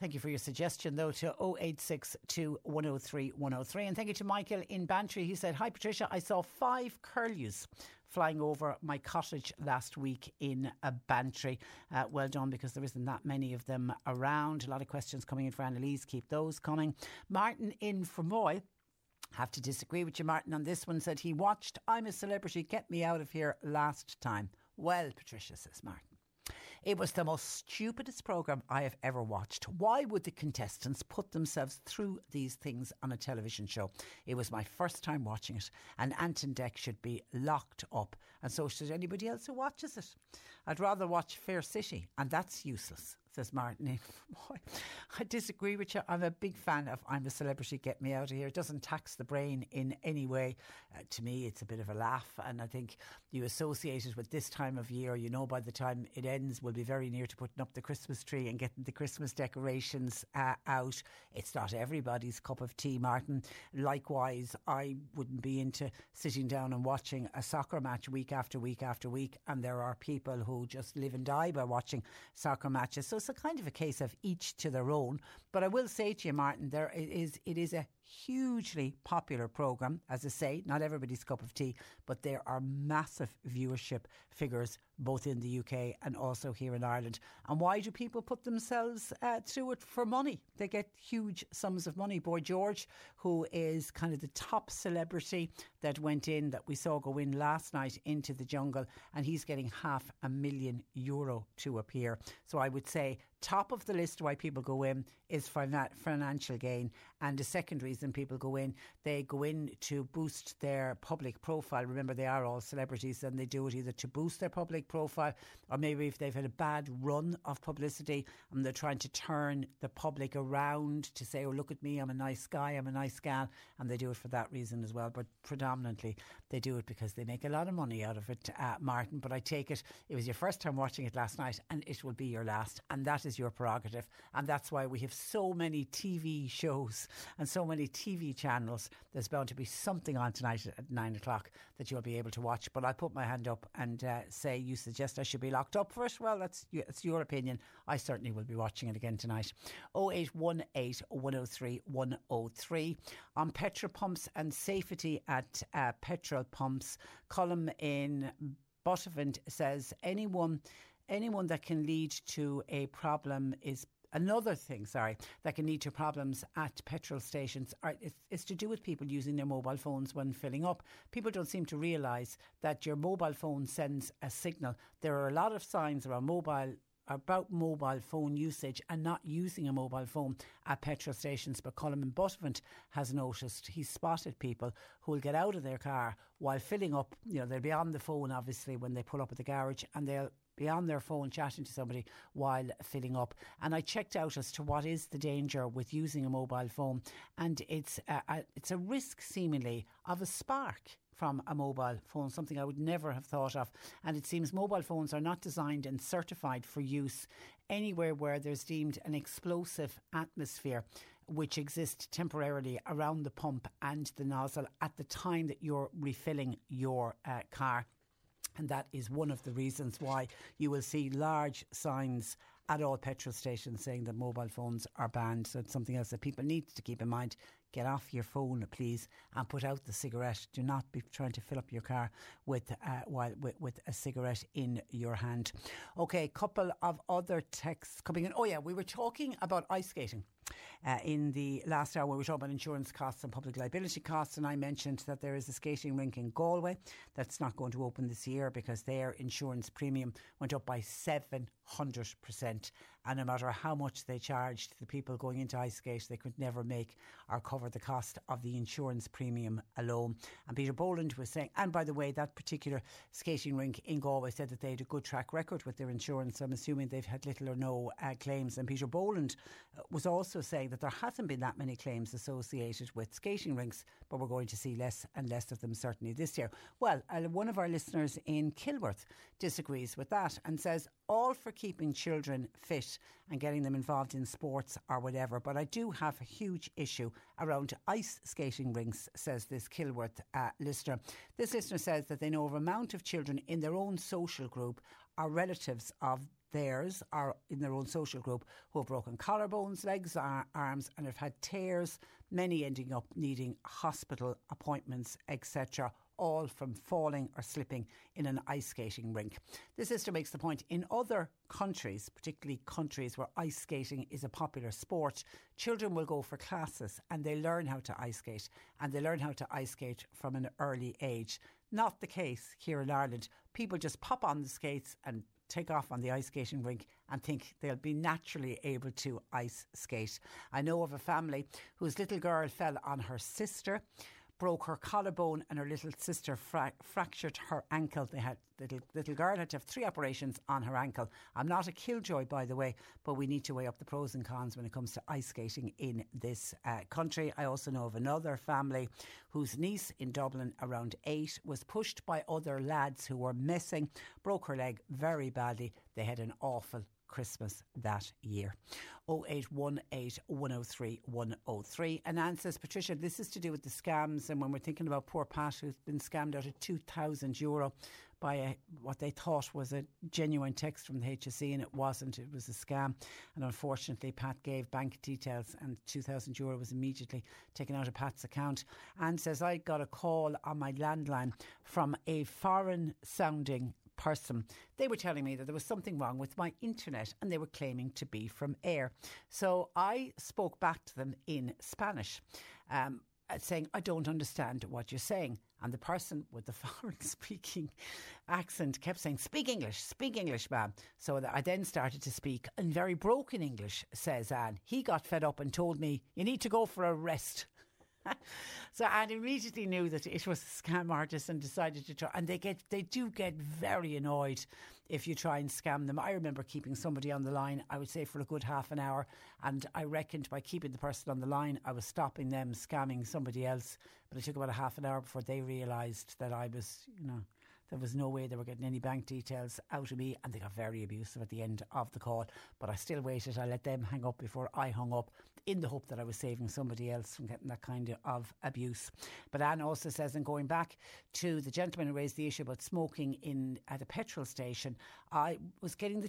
Thank you for your suggestion, though, to 0862 103 103. And thank you to Michael in Bantry. He said, Hi, Patricia. I saw five curlews flying over my cottage last week in a Bantry. Uh, well done, because there isn't that many of them around. A lot of questions coming in for Annalise. Keep those coming. Martin in Fermoy have to disagree with you, Martin, on this one. Said he watched I'm a Celebrity, Get Me Out of Here last time. Well, Patricia says Martin. It was the most stupidest programme I have ever watched. Why would the contestants put themselves through these things on a television show? It was my first time watching it, and Ant and Dec should be locked up, and so should anybody else who watches it. I'd rather watch Fair City, and that's useless says Martin. I disagree with you. I'm a big fan of I'm a Celebrity, Get Me Out of Here. It doesn't tax the brain in any way. Uh, to me, it's a bit of a laugh. And I think you associate it with this time of year. You know, by the time it ends, we'll be very near to putting up the Christmas tree and getting the Christmas decorations uh, out. It's not everybody's cup of tea, Martin. Likewise, I wouldn't be into sitting down and watching a soccer match week after week after week. And there are people who just live and die by watching soccer matches. So it's a kind of a case of each to their own. But I will say to you, Martin, there is it is a hugely popular programme. As I say, not everybody's cup of tea, but there are massive viewership figures both in the UK and also here in Ireland. And why do people put themselves uh, through it for money? They get huge sums of money. Boy George, who is kind of the top celebrity that went in, that we saw go in last night into the jungle, and he's getting half a million euro to appear. So I would say top of the list why people go in is for not financial gain. And the second reason people go in, they go in to boost their public profile. Remember, they are all celebrities and they do it either to boost their public profile or maybe if they've had a bad run of publicity and they're trying to turn the public around to say, oh, look at me, I'm a nice guy, I'm a nice gal. And they do it for that reason as well. But predominantly, they do it because they make a lot of money out of it, uh, Martin. But I take it, it was your first time watching it last night and it will be your last. And that is your prerogative. And that's why we have so many TV shows and so many TV channels. There's bound to be something on tonight at nine o'clock that you'll be able to watch. But I'll put my hand up and uh, say you suggest I should be locked up for it. Well, that's it's your opinion. I certainly will be watching it again tonight. 0818 103 103 on petrol pumps and safety at uh, petrol pumps. Colm in Buttevant says anyone anyone that can lead to a problem is another thing, sorry, that can lead to problems at petrol stations are, it's, to do with people using their mobile phones when filling up. People don't seem to realise that your mobile phone sends a signal. There are a lot of signs around mobile about mobile phone usage and not using a mobile phone at petrol stations. But Colin Buttevant has noticed he's spotted people who will get out of their car while filling up. You know, they'll be on the phone obviously when they pull up at the garage and they'll be on their phone chatting to somebody while filling up. And I checked out as to what is the danger with using a mobile phone, and it's a, a, it's a risk seemingly of a spark from a mobile phone, something I would never have thought of. And it seems mobile phones are not designed and certified for use anywhere where there's deemed an explosive atmosphere which exists temporarily around the pump and the nozzle at the time that you're refilling your uh, car. And that is one of the reasons why you will see large signs at all petrol stations saying that mobile phones are banned. So it's something else that people need to keep in mind. Get off your phone, please, and put out the cigarette. Do not be trying to fill up your car with uh, while with, with a cigarette in your hand. Okay, a couple of other texts coming in. Oh yeah, we were talking about ice skating. Uh, in the last hour, we were talking about insurance costs and public liability costs, and I mentioned that there is a skating rink in Galway that's not going to open this year because their insurance premium went up by 700%. and no matter how much they charged the people going into ice skate, they could never make or cover the cost of the insurance premium alone. And Peter Boland was saying, and by the way, that particular skating rink in Galway said that they had a good track record with their insurance. I'm assuming they've had little or no uh, claims. And Peter Boland uh, was also saying that there hasn't been that many claims associated with skating rinks, but we're going to see less and less of them certainly this year. Well, uh, one of our listeners in Kilworth disagrees with that and says, all for keeping children fit and getting them involved in sports or whatever. But I do have a huge issue around ice skating rinks, says this Kilworth uh, listener. This listener says that they know of a amount of children in their own social group are relatives of theirs are in their own social group who have broken collarbones, legs, ar- arms, and have had tears, many ending up needing hospital appointments, etc all from falling or slipping in an ice skating rink. The sister makes the point in other countries, particularly countries where ice skating is a popular sport, children will go for classes and they learn how to ice skate and they learn how to ice skate from an early age. Not the case here in Ireland. People just pop on the skates and take off on the ice skating rink and think they'll be naturally able to ice skate. I know of a family whose little girl fell on her sister broke her collarbone and her little sister fra- fractured her ankle. They had little little girl had to have three operations on her ankle. I'm not a killjoy, by the way, but we need to weigh up the pros and cons when it comes to ice skating in this uh, country. I also know of another family whose niece in Dublin, around eight, was pushed by other lads who were missing, broke her leg very badly. They had an awful Christmas that year. 0818 103 103. And Anne says, Patricia, this is to do with the scams. And when we're thinking about poor Pat, who's been scammed out of 2,000 euro by a, what they thought was a genuine text from the HSE, and it wasn't. It was a scam. And unfortunately, Pat gave bank details, and 2,000 euro was immediately taken out of Pat's account. Anne says, I got a call on my landline from a foreign sounding person. They were telling me that there was something wrong with my internet and they were claiming to be from Eir. So I spoke back to them in Spanish. Um, saying, I don't understand what you're saying. And the person with the foreign speaking accent kept saying, Speak English, speak English, ma'am. So I then started to speak in very broken English, says Anne. He got fed up and told me, You need to go for a rest. so and immediately knew that it was a scam artist and decided to try. And they get they do get very annoyed if you try and scam them. I remember keeping somebody on the line. I would say for a good half an hour, and I reckoned by keeping the person on the line, I was stopping them scamming somebody else. But it took about a half an hour before they realised that I was, you know, there was no way they were getting any bank details out of me, and they got very abusive at the end of the call. But I still waited. I let them hang up before I hung up, in the hope that I was saving somebody else from getting that kind of abuse. But Anne also says, and going back to the gentleman who raised the issue about smoking in at a petrol station, I was getting the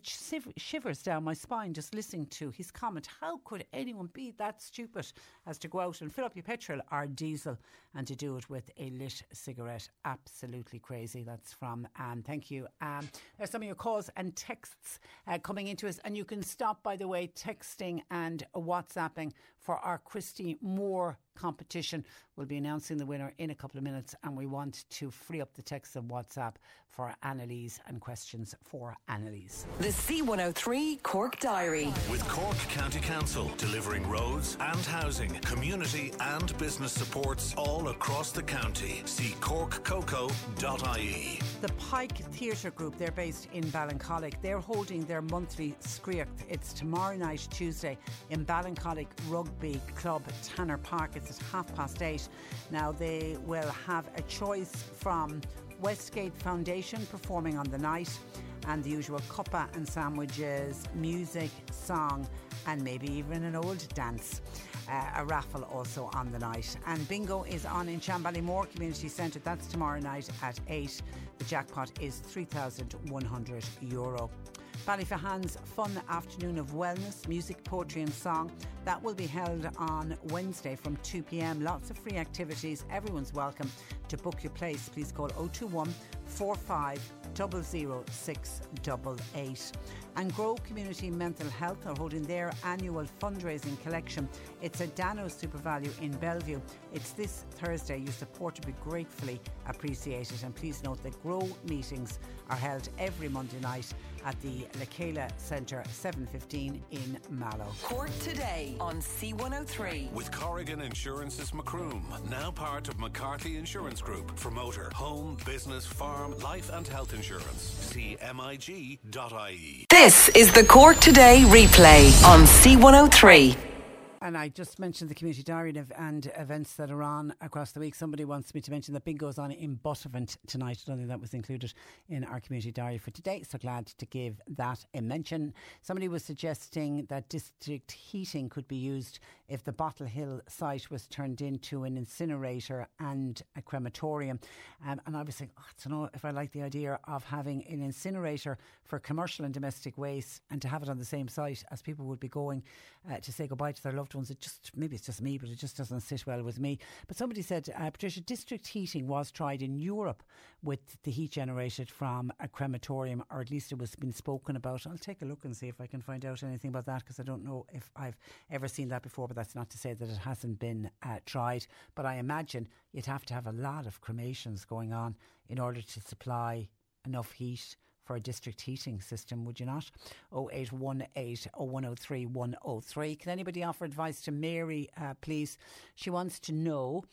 shivers down my spine just listening to his comment. How could anyone be that stupid as to go out and fill up your petrol or diesel and to do it with a lit cigarette? Absolutely crazy. That's from Anne. Thank you. Um, there's some of your calls and texts uh, coming into us, and you can stop, by the way, texting and WhatsApping for our Christy Moore competition. We'll be announcing the winner in a couple of minutes, and we want to free up the text of WhatsApp for Annalise and questions for Annalise. The C103 Cork Diary. With Cork County Council delivering roads and housing, community and business supports all across the county. See corkcoco.ie. The Pike Theatre Group, they're based in Ballincollig. They're holding their monthly Scoraíocht. It's tomorrow night, Tuesday, in Ballincollig Rugby Club, Tanner Park. It's at half past eight. Now, they will have a choice from Westgate Foundation performing on the night and the usual cuppa and sandwiches, music, song, and maybe even an old dance. Uh, a raffle also on the night. And bingo is on in Shanballymore Community Centre. That's tomorrow night at 8. The jackpot is €3,100. Euro. Ballyphehane's Fun Afternoon of Wellness, Music, Poetry and Song. That will be held on Wednesday from 2 pm. Lots of free activities. Everyone's welcome to book your place. Please call 021 45 00688. And Grow Community Mental Health are holding their annual fundraising collection. It's a Dano SuperValu in Bellevue. It's this Thursday. Your support will be gratefully appreciated. And please note that Grow meetings are held every Monday night at the Lekela Centre, 7.15 in Mallow. Cork today on C103. With Corrigan Insurance's Macroom, now part of McCarthy Insurance Group for motor, home, business, farm, life and health insurance. CMIG.ie. This is the Cork Today replay on C103. And I just mentioned the community diary and events that are on across the week. Somebody wants me to mention that bingo's on in Buttevant tonight. I don't think that was included in our community diary for today. So glad to give that a mention. Somebody was suggesting that district heating could be used if the Bottle Hill site was turned into an incinerator and a crematorium. Um, and I was saying, oh, I don't know if I like the idea of having an incinerator for commercial and domestic waste and to have it on the same site as people would be going uh, to say goodbye to their loved ones. It just, maybe it's just me, but it just doesn't sit well with me. But somebody said, uh, Patricia, district heating was tried in Europe with the heat generated from a crematorium, or at least it was been spoken about. I'll take a look and see if I can find out anything about that because I don't know if I've ever seen that before, but that's not to say that it hasn't been uh, tried. But I imagine you'd have to have a lot of cremations going on in order to supply enough heat for a district heating system, would you not? 0818 0103 103. Can anybody offer advice to Mary, uh, please? She wants to know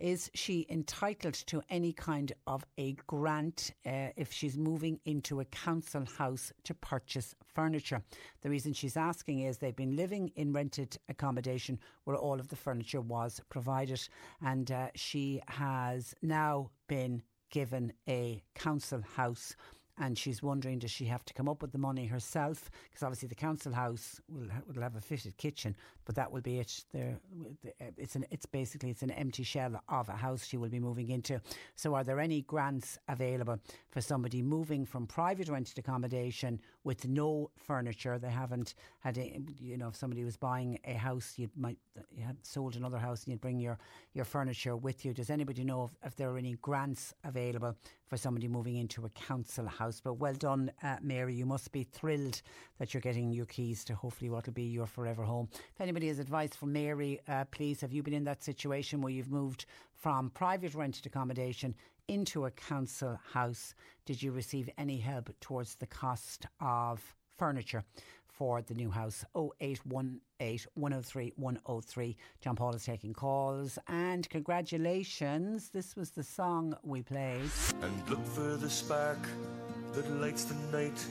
is she entitled to any kind of a grant uh, if she's moving into a council house to purchase furniture? The reason she's asking is they've been living in rented accommodation where all of the furniture was provided, and uh, she has now been given a council house and she's wondering does she have to come up with the money herself? Because obviously the council house will, will have a fitted kitchen but that will be it there it's an it's basically it's an empty shell of a house she will be moving into so are there any grants available for somebody moving from private rented accommodation with no furniture they haven't had a, you know if somebody was buying a house you might you had sold another house and you'd bring your your furniture with you does anybody know if, if there are any grants available for somebody moving into a council house. But well done, uh, Mary. You must be thrilled that you're getting your keys to hopefully what will be your forever home. If anybody has advice for Mary, uh, please, have you been in that situation where you've moved from private rented accommodation into a council house? Did you receive any help towards the cost of furniture? for the new house 0818 103 103. John Paul is taking calls and congratulations. This was the song we played. And look for the spark that lights the night.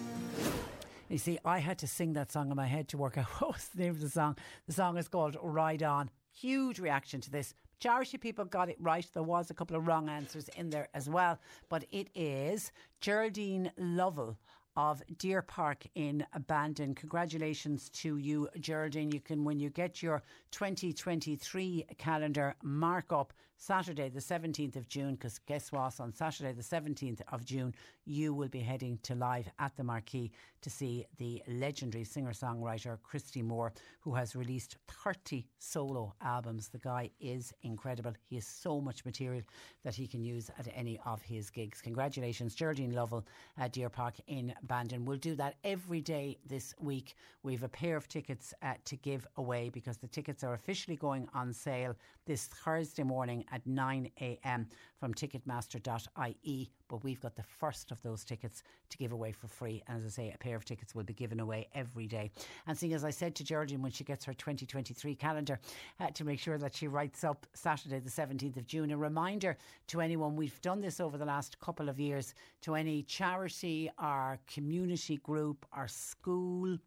You see, I had to sing that song in my head to work out what was the name of the song. The song is called Ride On. Huge reaction to this. Charity people got it right. There was a couple of wrong answers in there as well. But it is Geraldine Lovell of Deer Park in Bandon. Congratulations to you, Geraldine. You can, when you get your 2023 calendar, mark up Saturday, the 17th of June, because guess what? On Saturday, the 17th of June, you will be heading to live at the Marquee to see the legendary singer songwriter Christy Moore, who has released 30 solo albums. The guy is incredible. He has so much material that he can use at any of his gigs. Congratulations, Geraldine Lovell at Deer Park in Bandon. We'll do that every day this week. We've a pair of tickets uh, to give away because the tickets are officially going on sale this Thursday morning at 9 a.m. from ticketmaster.ie. But we've got the first of those tickets to give away for free. And as I say, a pair of tickets will be given away every day. And seeing as I said to Geraldine when she gets her 2023 calendar uh, to make sure that she writes up Saturday, the 17th of June, a reminder to anyone, we've done this over the last couple of years, to any charity, our community group, our school,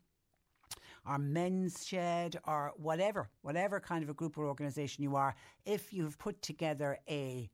or men's shed or whatever, whatever kind of a group or organisation you are, if you've put together a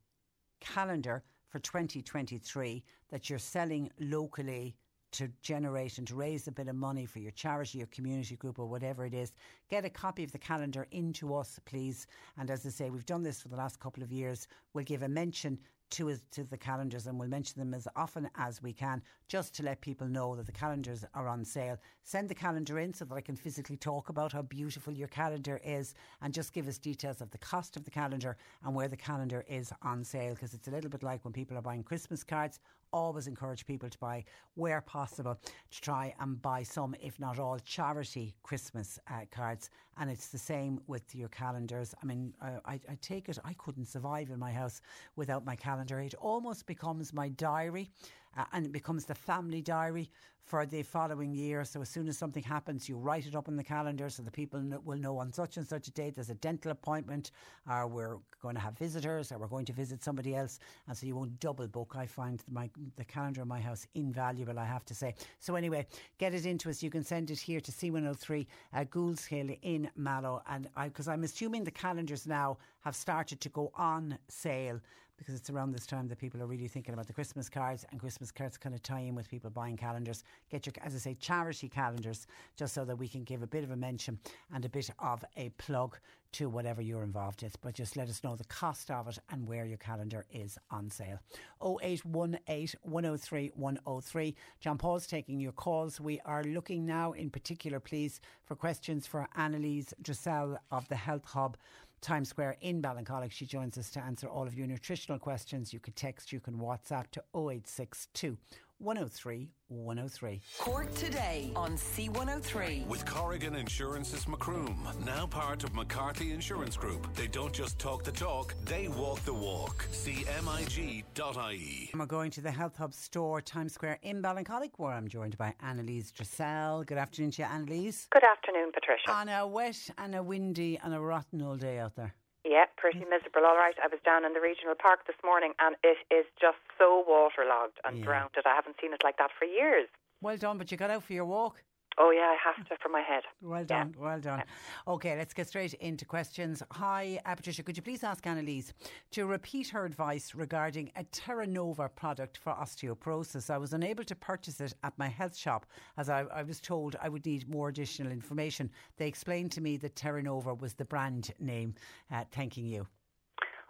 calendar for 2023 that you're selling locally to generate and to raise a bit of money for your charity, your community group, or whatever it is, get a copy of the calendar into us, please. And as I say, we've done this for the last couple of years. We'll give a mention to, to the calendars and we'll mention them as often as we can just to let people know that the calendars are on sale. Send the calendar in so that I can physically talk about how beautiful your calendar is and just give us details of the cost of the calendar and where the calendar is on sale because it's a little bit like when people are buying Christmas cards always encourage people to buy, where possible, to try and buy some, if not all, charity Christmas uh, cards. And it's the same with your calendars. I mean, uh, I, I take it I couldn't survive in my house without my calendar calendar. It almost becomes my diary uh, and it becomes the family diary for the following year. So as soon as something happens, you write it up in the calendar so the people will know on such and such a date there's a dental appointment, or we're going to have visitors, or we're going to visit somebody else, and so you won't double book. I find my the calendar in my house invaluable, I have to say. So anyway, get it into us. You can send it here to C103 uh, Goulds Hill in Mallow, and because I'm assuming the calendars now have started to go on sale because it's around this time that people are really thinking about the Christmas cards and Christmas cards kind of tie in with people buying calendars. Get your, as I say, charity calendars just so that we can give a bit of a mention and a bit of a plug to whatever you're involved with. But just let us know the cost of it and where your calendar is on sale. 0818 103 103. John Paul's taking your calls. We are looking now in particular, please, for questions for Annalise Dressel of the Health Hub. Times Square in Ballincollig. She joins us to answer all of your nutritional questions. You can text, you can WhatsApp to 0862 103 103. Cork today on C103. With Corrigan Insurance's Macroom, now part of McCarthy Insurance Group. They don't just talk the talk, they walk the walk. CMIG.ie. We're going to the Health Hub store, Times Square in Ballincollig, where I'm joined by Annalise Dressel. Good afternoon to you, Annalise. Good afternoon, Patricia. On a wet and a windy and a rotten old day out there. Yeah, pretty mm. miserable. All right, I was down in the regional park this morning, and it is just so waterlogged and Yeah. drowned. I haven't seen it like that for years. Well done, but you got out for your walk. Oh yeah, I have to for my head. Well Yeah. done, well done. Okay, let's get straight into questions. Hi, uh, Patricia, could you please ask Annalise to repeat her advice regarding a Terra Nova product for osteoporosis? I was unable to purchase it at my health shop as I, I was told I would need more additional information. They explained to me that Terra Nova was the brand name. Uh, thanking you.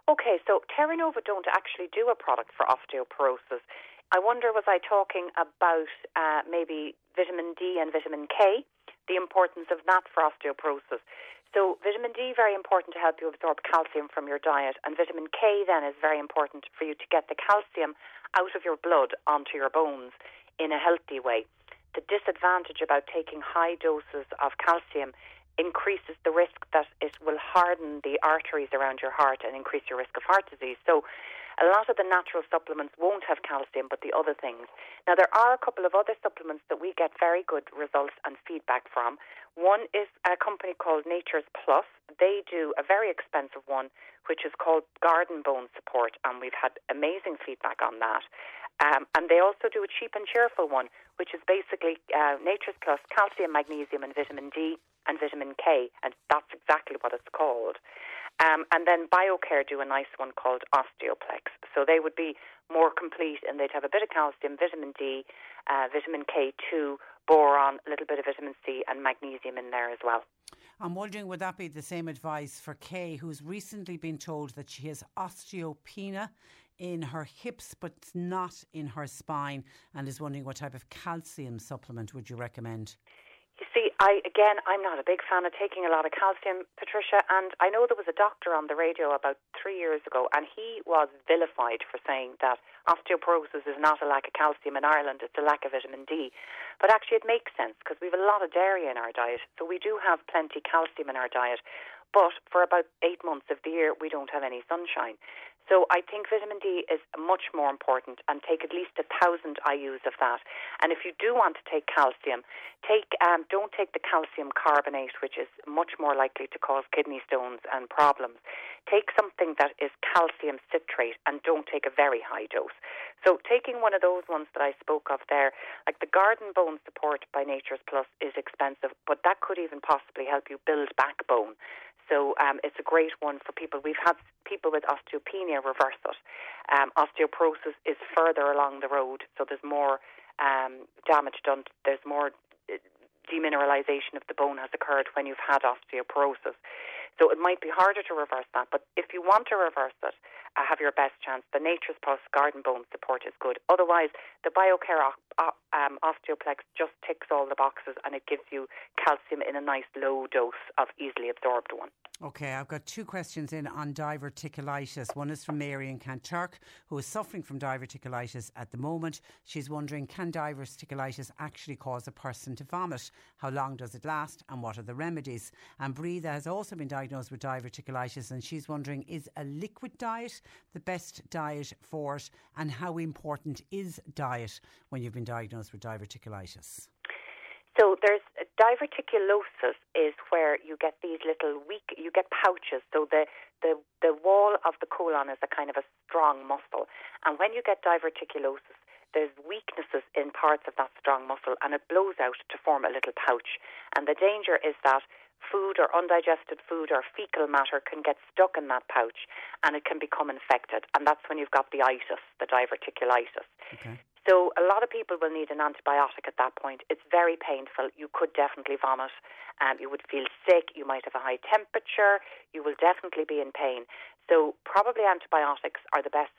Okay, so Terra Nova don't actually do a product for osteoporosis. I wonder, was I talking about uh, maybe vitamin D and vitamin K, the importance of that for osteoporosis? So, vitamin D very important to help you absorb calcium from your diet, and vitamin K then is very important for you to get the calcium out of your blood onto your bones in a healthy way. The disadvantage about taking high doses of calcium increases the risk that it will harden the arteries around your heart and increase your risk of heart disease. So, a lot of the natural supplements won't have calcium, but the other things. Now, there are a couple of other supplements that we get very good results and feedback from. One is a company called Nature's Plus. They do a very expensive one, which is called Garden Bone Support, and we've had amazing feedback on that. Um, and they also do a cheap and cheerful one, which is basically uh, Nature's Plus calcium, magnesium, and vitamin D and vitamin K, and that's exactly what it's called. Um, and then BioCare do a nice one called Osteoplex. So they would be more complete and they'd have a bit of calcium, vitamin D, uh, vitamin K2, boron, a little bit of vitamin C, and magnesium in there as well. I'm wondering, would that be the same advice for Kay, who's recently been told that she has osteopenia in her hips but not in her spine and is wondering what type of calcium supplement would you recommend? You see, I again, I'm not a big fan of taking a lot of calcium, Patricia. And I know there was a doctor on the radio about three years ago, and he was vilified for saying that osteoporosis is not a lack of calcium in Ireland; it's a lack of vitamin D. But actually, it makes sense because we have a lot of dairy in our diet, so we do have plenty calcium in our diet. But for about eight months of the year, we don't have any sunshine. So I think vitamin D is much more important and take at least a thousand IUs of that. And if you do want to take calcium, take um, don't take the calcium carbonate, which is much more likely to cause kidney stones and problems. Take something that is calcium citrate and don't take a very high dose. So taking one of those ones that I spoke of there, like the garden bone support by Nature's Plus is expensive, but that could even possibly help you build backbone. So um, it's a great one for people. We've had people with osteopenia reverse it. Um, osteoporosis is further along the road, so there's more um, damage done. There's more uh, demineralization of the bone has occurred when you've had osteoporosis. So it might be harder to reverse that. But if you want to reverse it, uh, have your best chance. The Nature's Plus Garden Bone support is good. Otherwise, the BioCare um, Osteoplex just ticks all the boxes and it gives you calcium in a nice low dose of easily absorbed one. Okay, I've got two questions in on diverticulitis. One is from Mary in Kanturk, who is suffering from diverticulitis at the moment. She's wondering can diverticulitis actually cause a person to vomit? How long does it last and what are the remedies? And Breathe has also been diagnosed with diverticulitis and she's wondering is a liquid diet the best diet for it and how important is diet when you've been diagnosed with diverticulitis? So there's diverticulosis is where you get these little weak, you get pouches. So the, the, the wall of the colon is a kind of a strong muscle. And when you get diverticulosis, there's weaknesses in parts of that strong muscle and it blows out to form a little pouch. And the danger is that food or undigested food or fecal matter can get stuck in that pouch and it can become infected. And that's when you've got the itis, the diverticulitis. Okay. So a lot of people will need an antibiotic at that point. It's very painful. You could definitely vomit. Um, you would feel sick. You might have a high temperature. You will definitely be in pain. So probably antibiotics are the best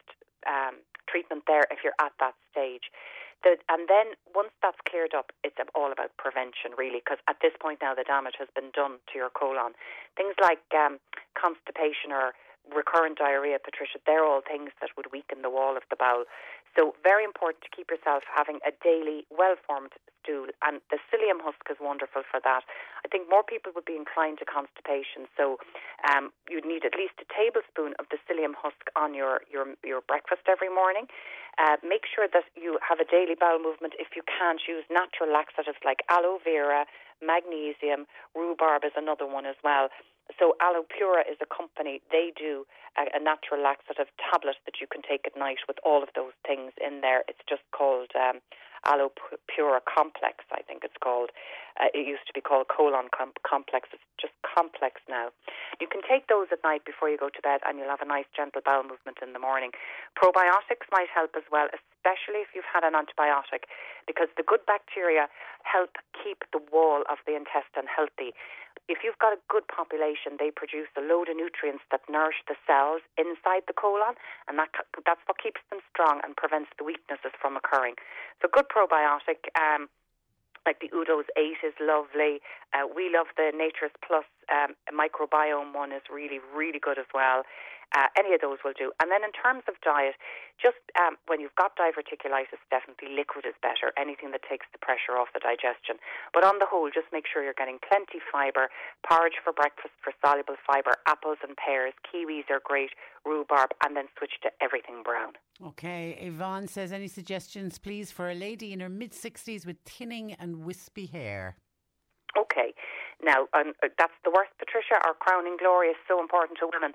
um, treatment there if you're at that stage. The, and then once that's cleared up, it's all about prevention, really, because at this point now the damage has been done to your colon. Things like um, constipation or recurrent diarrhea, Patricia, they're all things that would weaken the wall of the bowel. So very important to keep yourself having a daily well-formed stool, and the psyllium husk is wonderful for that. I think more people would be inclined to constipation, so um, you'd need at least a tablespoon of the psyllium husk on your your, your breakfast every morning. Uh, make sure that you have a daily bowel movement. If you can't, use natural laxatives like aloe vera, magnesium, rhubarb is another one as well. So Allopura is a company. They do a, a, natural laxative tablet that you can take at night with all of those things in there. It's just called um, Allopura Complex, I think it's called. Uh, it used to be called Colon com- Complex. It's just complex now. You can take those at night before you go to bed, and you'll have a nice gentle bowel movement in the morning. Probiotics might help as well, especially if you've had an antibiotic, because the good bacteria help keep the wall of the intestine healthy if you've got a good population, they produce a load of nutrients that nourish the cells inside the colon, and that that's what keeps them strong and prevents the weaknesses from occurring. So, good probiotic. Um, like the Udo's 8 is lovely. Uh, we love the Nature's Plus um, microbiome one is really, really good as well. Uh, any of those will do. And then in terms of diet, just um, when you've got diverticulitis, definitely liquid is better. Anything that takes the pressure off the digestion. But on the whole, just make sure you're getting plenty fibre. Porridge for breakfast for soluble fibre. Apples and pears. Kiwis are great. Rhubarb, and then switch to everything brown. Okay, Yvonne says, any suggestions, please, for a lady in her mid 60s with thinning and wispy hair? Okay, now um, that's the worst, Patricia. Our crowning glory is so important to women.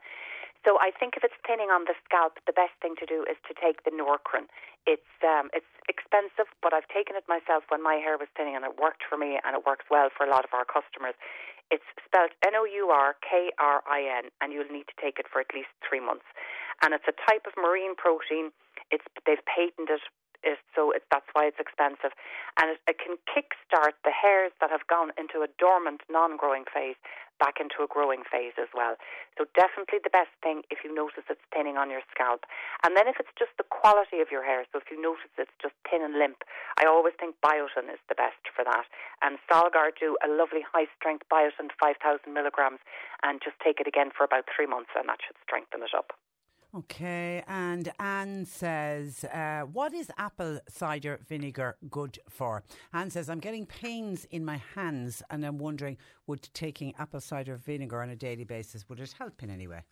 So I think if it's thinning on the scalp, the best thing to do is to take the Nourkrin. It's um, it's expensive, but I've taken it myself when my hair was thinning, and it worked for me, and it works well for a lot of our customers. It's spelled N O U R K R I N, and you'll need to take it for at least three months. And it's a type of marine protein. It's they've patented it, so it, that's why it's expensive, and it, it can kickstart the hairs that have gone into a dormant, non-growing phase back into a growing phase as well. So definitely the best thing if you notice it's thinning on your scalp. And then if it's just the quality of your hair, so if you notice it's just thin and limp, I always think biotin is the best for that. And Solgar do a lovely high strength biotin, 5,000 milligrams, and just take it again for about three months and that should strengthen it up. Okay, and Anne says, uh, What is apple cider vinegar good for? Anne says, I'm getting pains in my hands and I'm wondering, would taking apple cider vinegar on a daily basis, would it help in any way?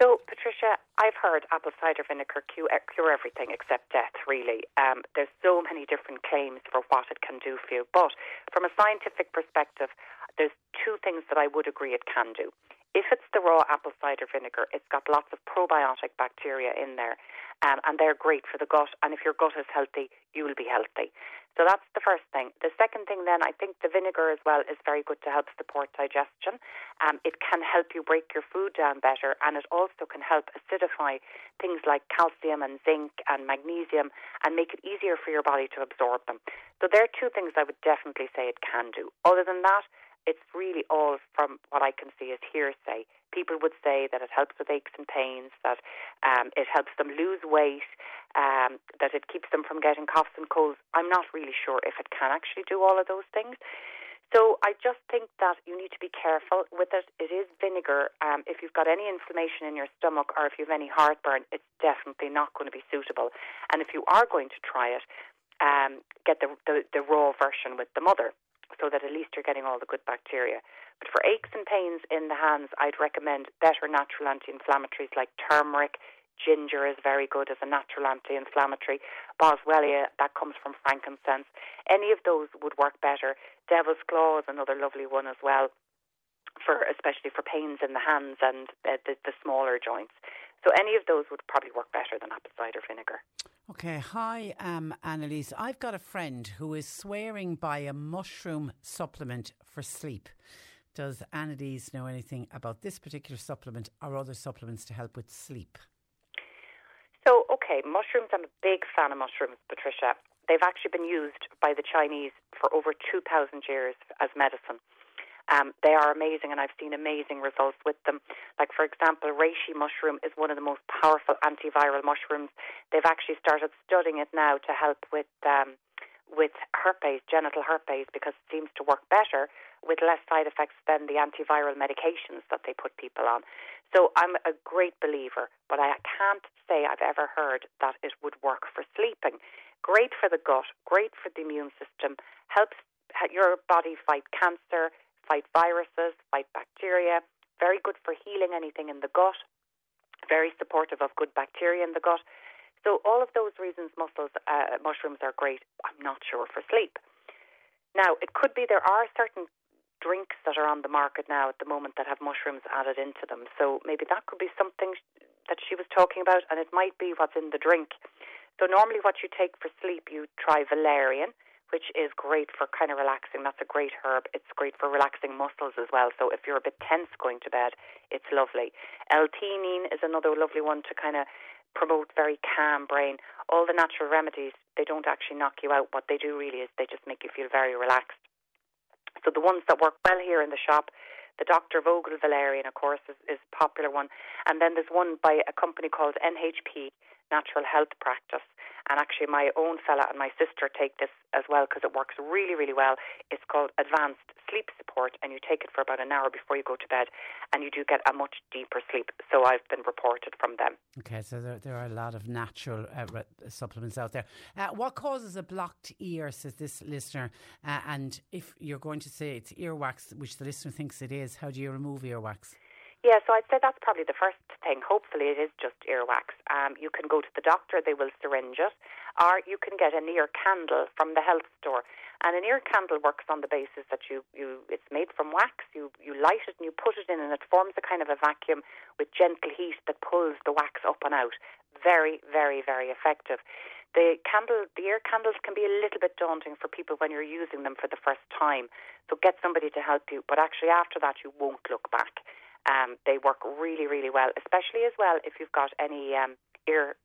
So, Patricia, I've heard apple cider vinegar cure, cure everything except death, really. Um, there's so many different claims for what it can do for you. But from a scientific perspective, there's two things that I would agree it can do. If it's the raw apple cider vinegar, it's got lots of probiotic bacteria in there, um, and they're great for the gut. And if your gut is healthy, you will be healthy. So that's the first thing. The second thing, then, I think the vinegar as well is very good to help support digestion. Um, it can help you break your food down better, and it also can help acidify things like calcium and zinc and magnesium and make it easier for your body to absorb them. So there are two things I would definitely say it can do. Other than that, it's really all from what I can see as hearsay. people would say that it helps with aches and pains, that um, it helps them lose weight, um, that it keeps them from getting coughs and colds. I'm not really sure if it can actually do all of those things. So I just think that you need to be careful with it. It is vinegar. Um, if you've got any inflammation in your stomach or if you have any heartburn, it's definitely not going to be suitable. And if you are going to try it, um, get the, the, the raw version with the mother so that at least you're getting all the good bacteria. But for aches and pains in the hands, I'd recommend better natural anti-inflammatories like turmeric. Ginger is very good as a natural anti-inflammatory. Boswellia, that comes from frankincense. Any of those would work better. Devil's claw is another lovely one as well, for especially for pains in the hands and the, the, the smaller joints. So any of those would probably work better than apple cider vinegar. Okay, hi, um, Annalise. I've got a friend who is swearing by a mushroom supplement for sleep. Does Annalise know anything about this particular supplement or other supplements to help with sleep? So, okay, mushrooms, I'm a big fan of mushrooms, Patricia. They've actually been used by the Chinese for over 2,000 years as medicine. Um, they are amazing, and I've seen amazing results with them. Like, for example, reishi mushroom is one of the most powerful antiviral mushrooms. They've actually started studying it now to help with um, with herpes, genital herpes, because it seems to work better with less side effects than the antiviral medications that they put people on. So I'm a great believer, but I can't say I've ever heard that it would work for sleeping. Great for the gut, great for the immune system, helps your body fight cancer, fight viruses, fight bacteria, very good for healing anything in the gut, very supportive of good bacteria in the gut. So all of those reasons uh, mushrooms are great. I'm not sure for sleep. Now, it could be there are certain drinks that are on the market now at the moment that have mushrooms added into them. So maybe that could be something that she was talking about, and it might be what's in the drink. So normally, what you take for sleep, you try valerian, which is great for kind of relaxing. That's a great herb. It's great for relaxing muscles as well. So if you're a bit tense going to bed, it's lovely. L-theanine is another lovely one to kind of promote very calm brain. All the natural remedies, they don't actually knock you out. What they do really is they just make you feel very relaxed. So the ones that work well here in the shop, the Dr. Vogel Valerian, of course, is, is a popular one. And then there's one by a company called NHP, Natural Health Practice. And actually, my own fella and my sister take this as well because it works really, really well. It's called Advanced Sleep Support, and you take it for about an hour before you go to bed, and you do get a much deeper sleep. So I've been reported from them. Okay, so there, there are a lot of natural uh, supplements out there. Uh, what causes a blocked ear, says this listener? Uh, and if you're going to say it's earwax, which the listener thinks it is, how do you remove earwax? Yeah, so I'd say that's probably the first thing. Hopefully, it is just earwax. Um, you can go to the doctor; they will syringe it, or you can get an ear candle from the health store. And an ear candle works on the basis that you, you it's made from wax. You you light it and you put it in, and it forms a kind of a vacuum with gentle heat that pulls the wax up and out. Very, very, very effective. The candle, the ear candles can be a little bit daunting for people when you're using them for the first time. So get somebody to help you. But actually, after that, you won't look back. Um, they work really, really well, especially as well if you've got any um, ear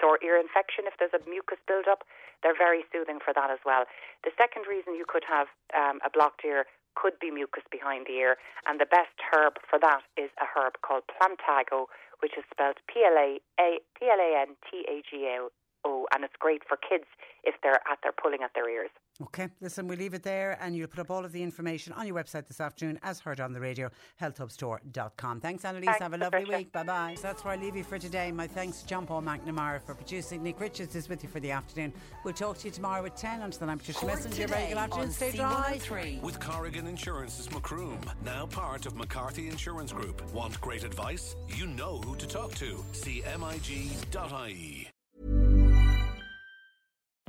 sore ear infection. If there's a mucus buildup, they're very soothing for that as well. The second reason you could have um, a blocked ear could be mucus behind the ear, and the best herb for that is a herb called Plantago, which is spelled P L A P L A N T A G O, Oh, and it's great for kids if they're at their pulling at their ears. Okay, listen, we leave it there and you'll put up all of the information on your website this afternoon as heard on the radio, healthhubstore.com. Thanks, Annalise. Thanks, Have a lovely Patricia. week. Bye bye. So that's where I leave you for today. My thanks to John Paul McNamara for producing. Nick Richards is with you for the afternoon. We'll talk to you tomorrow at 10. Until then, I'm Patricia Messenger. Very good afternoon. Stay dry. With Corrigan Insurance's Macroom, now part of McCarthy Insurance Group. Want great advice? You know who to talk to. See MIG.ie.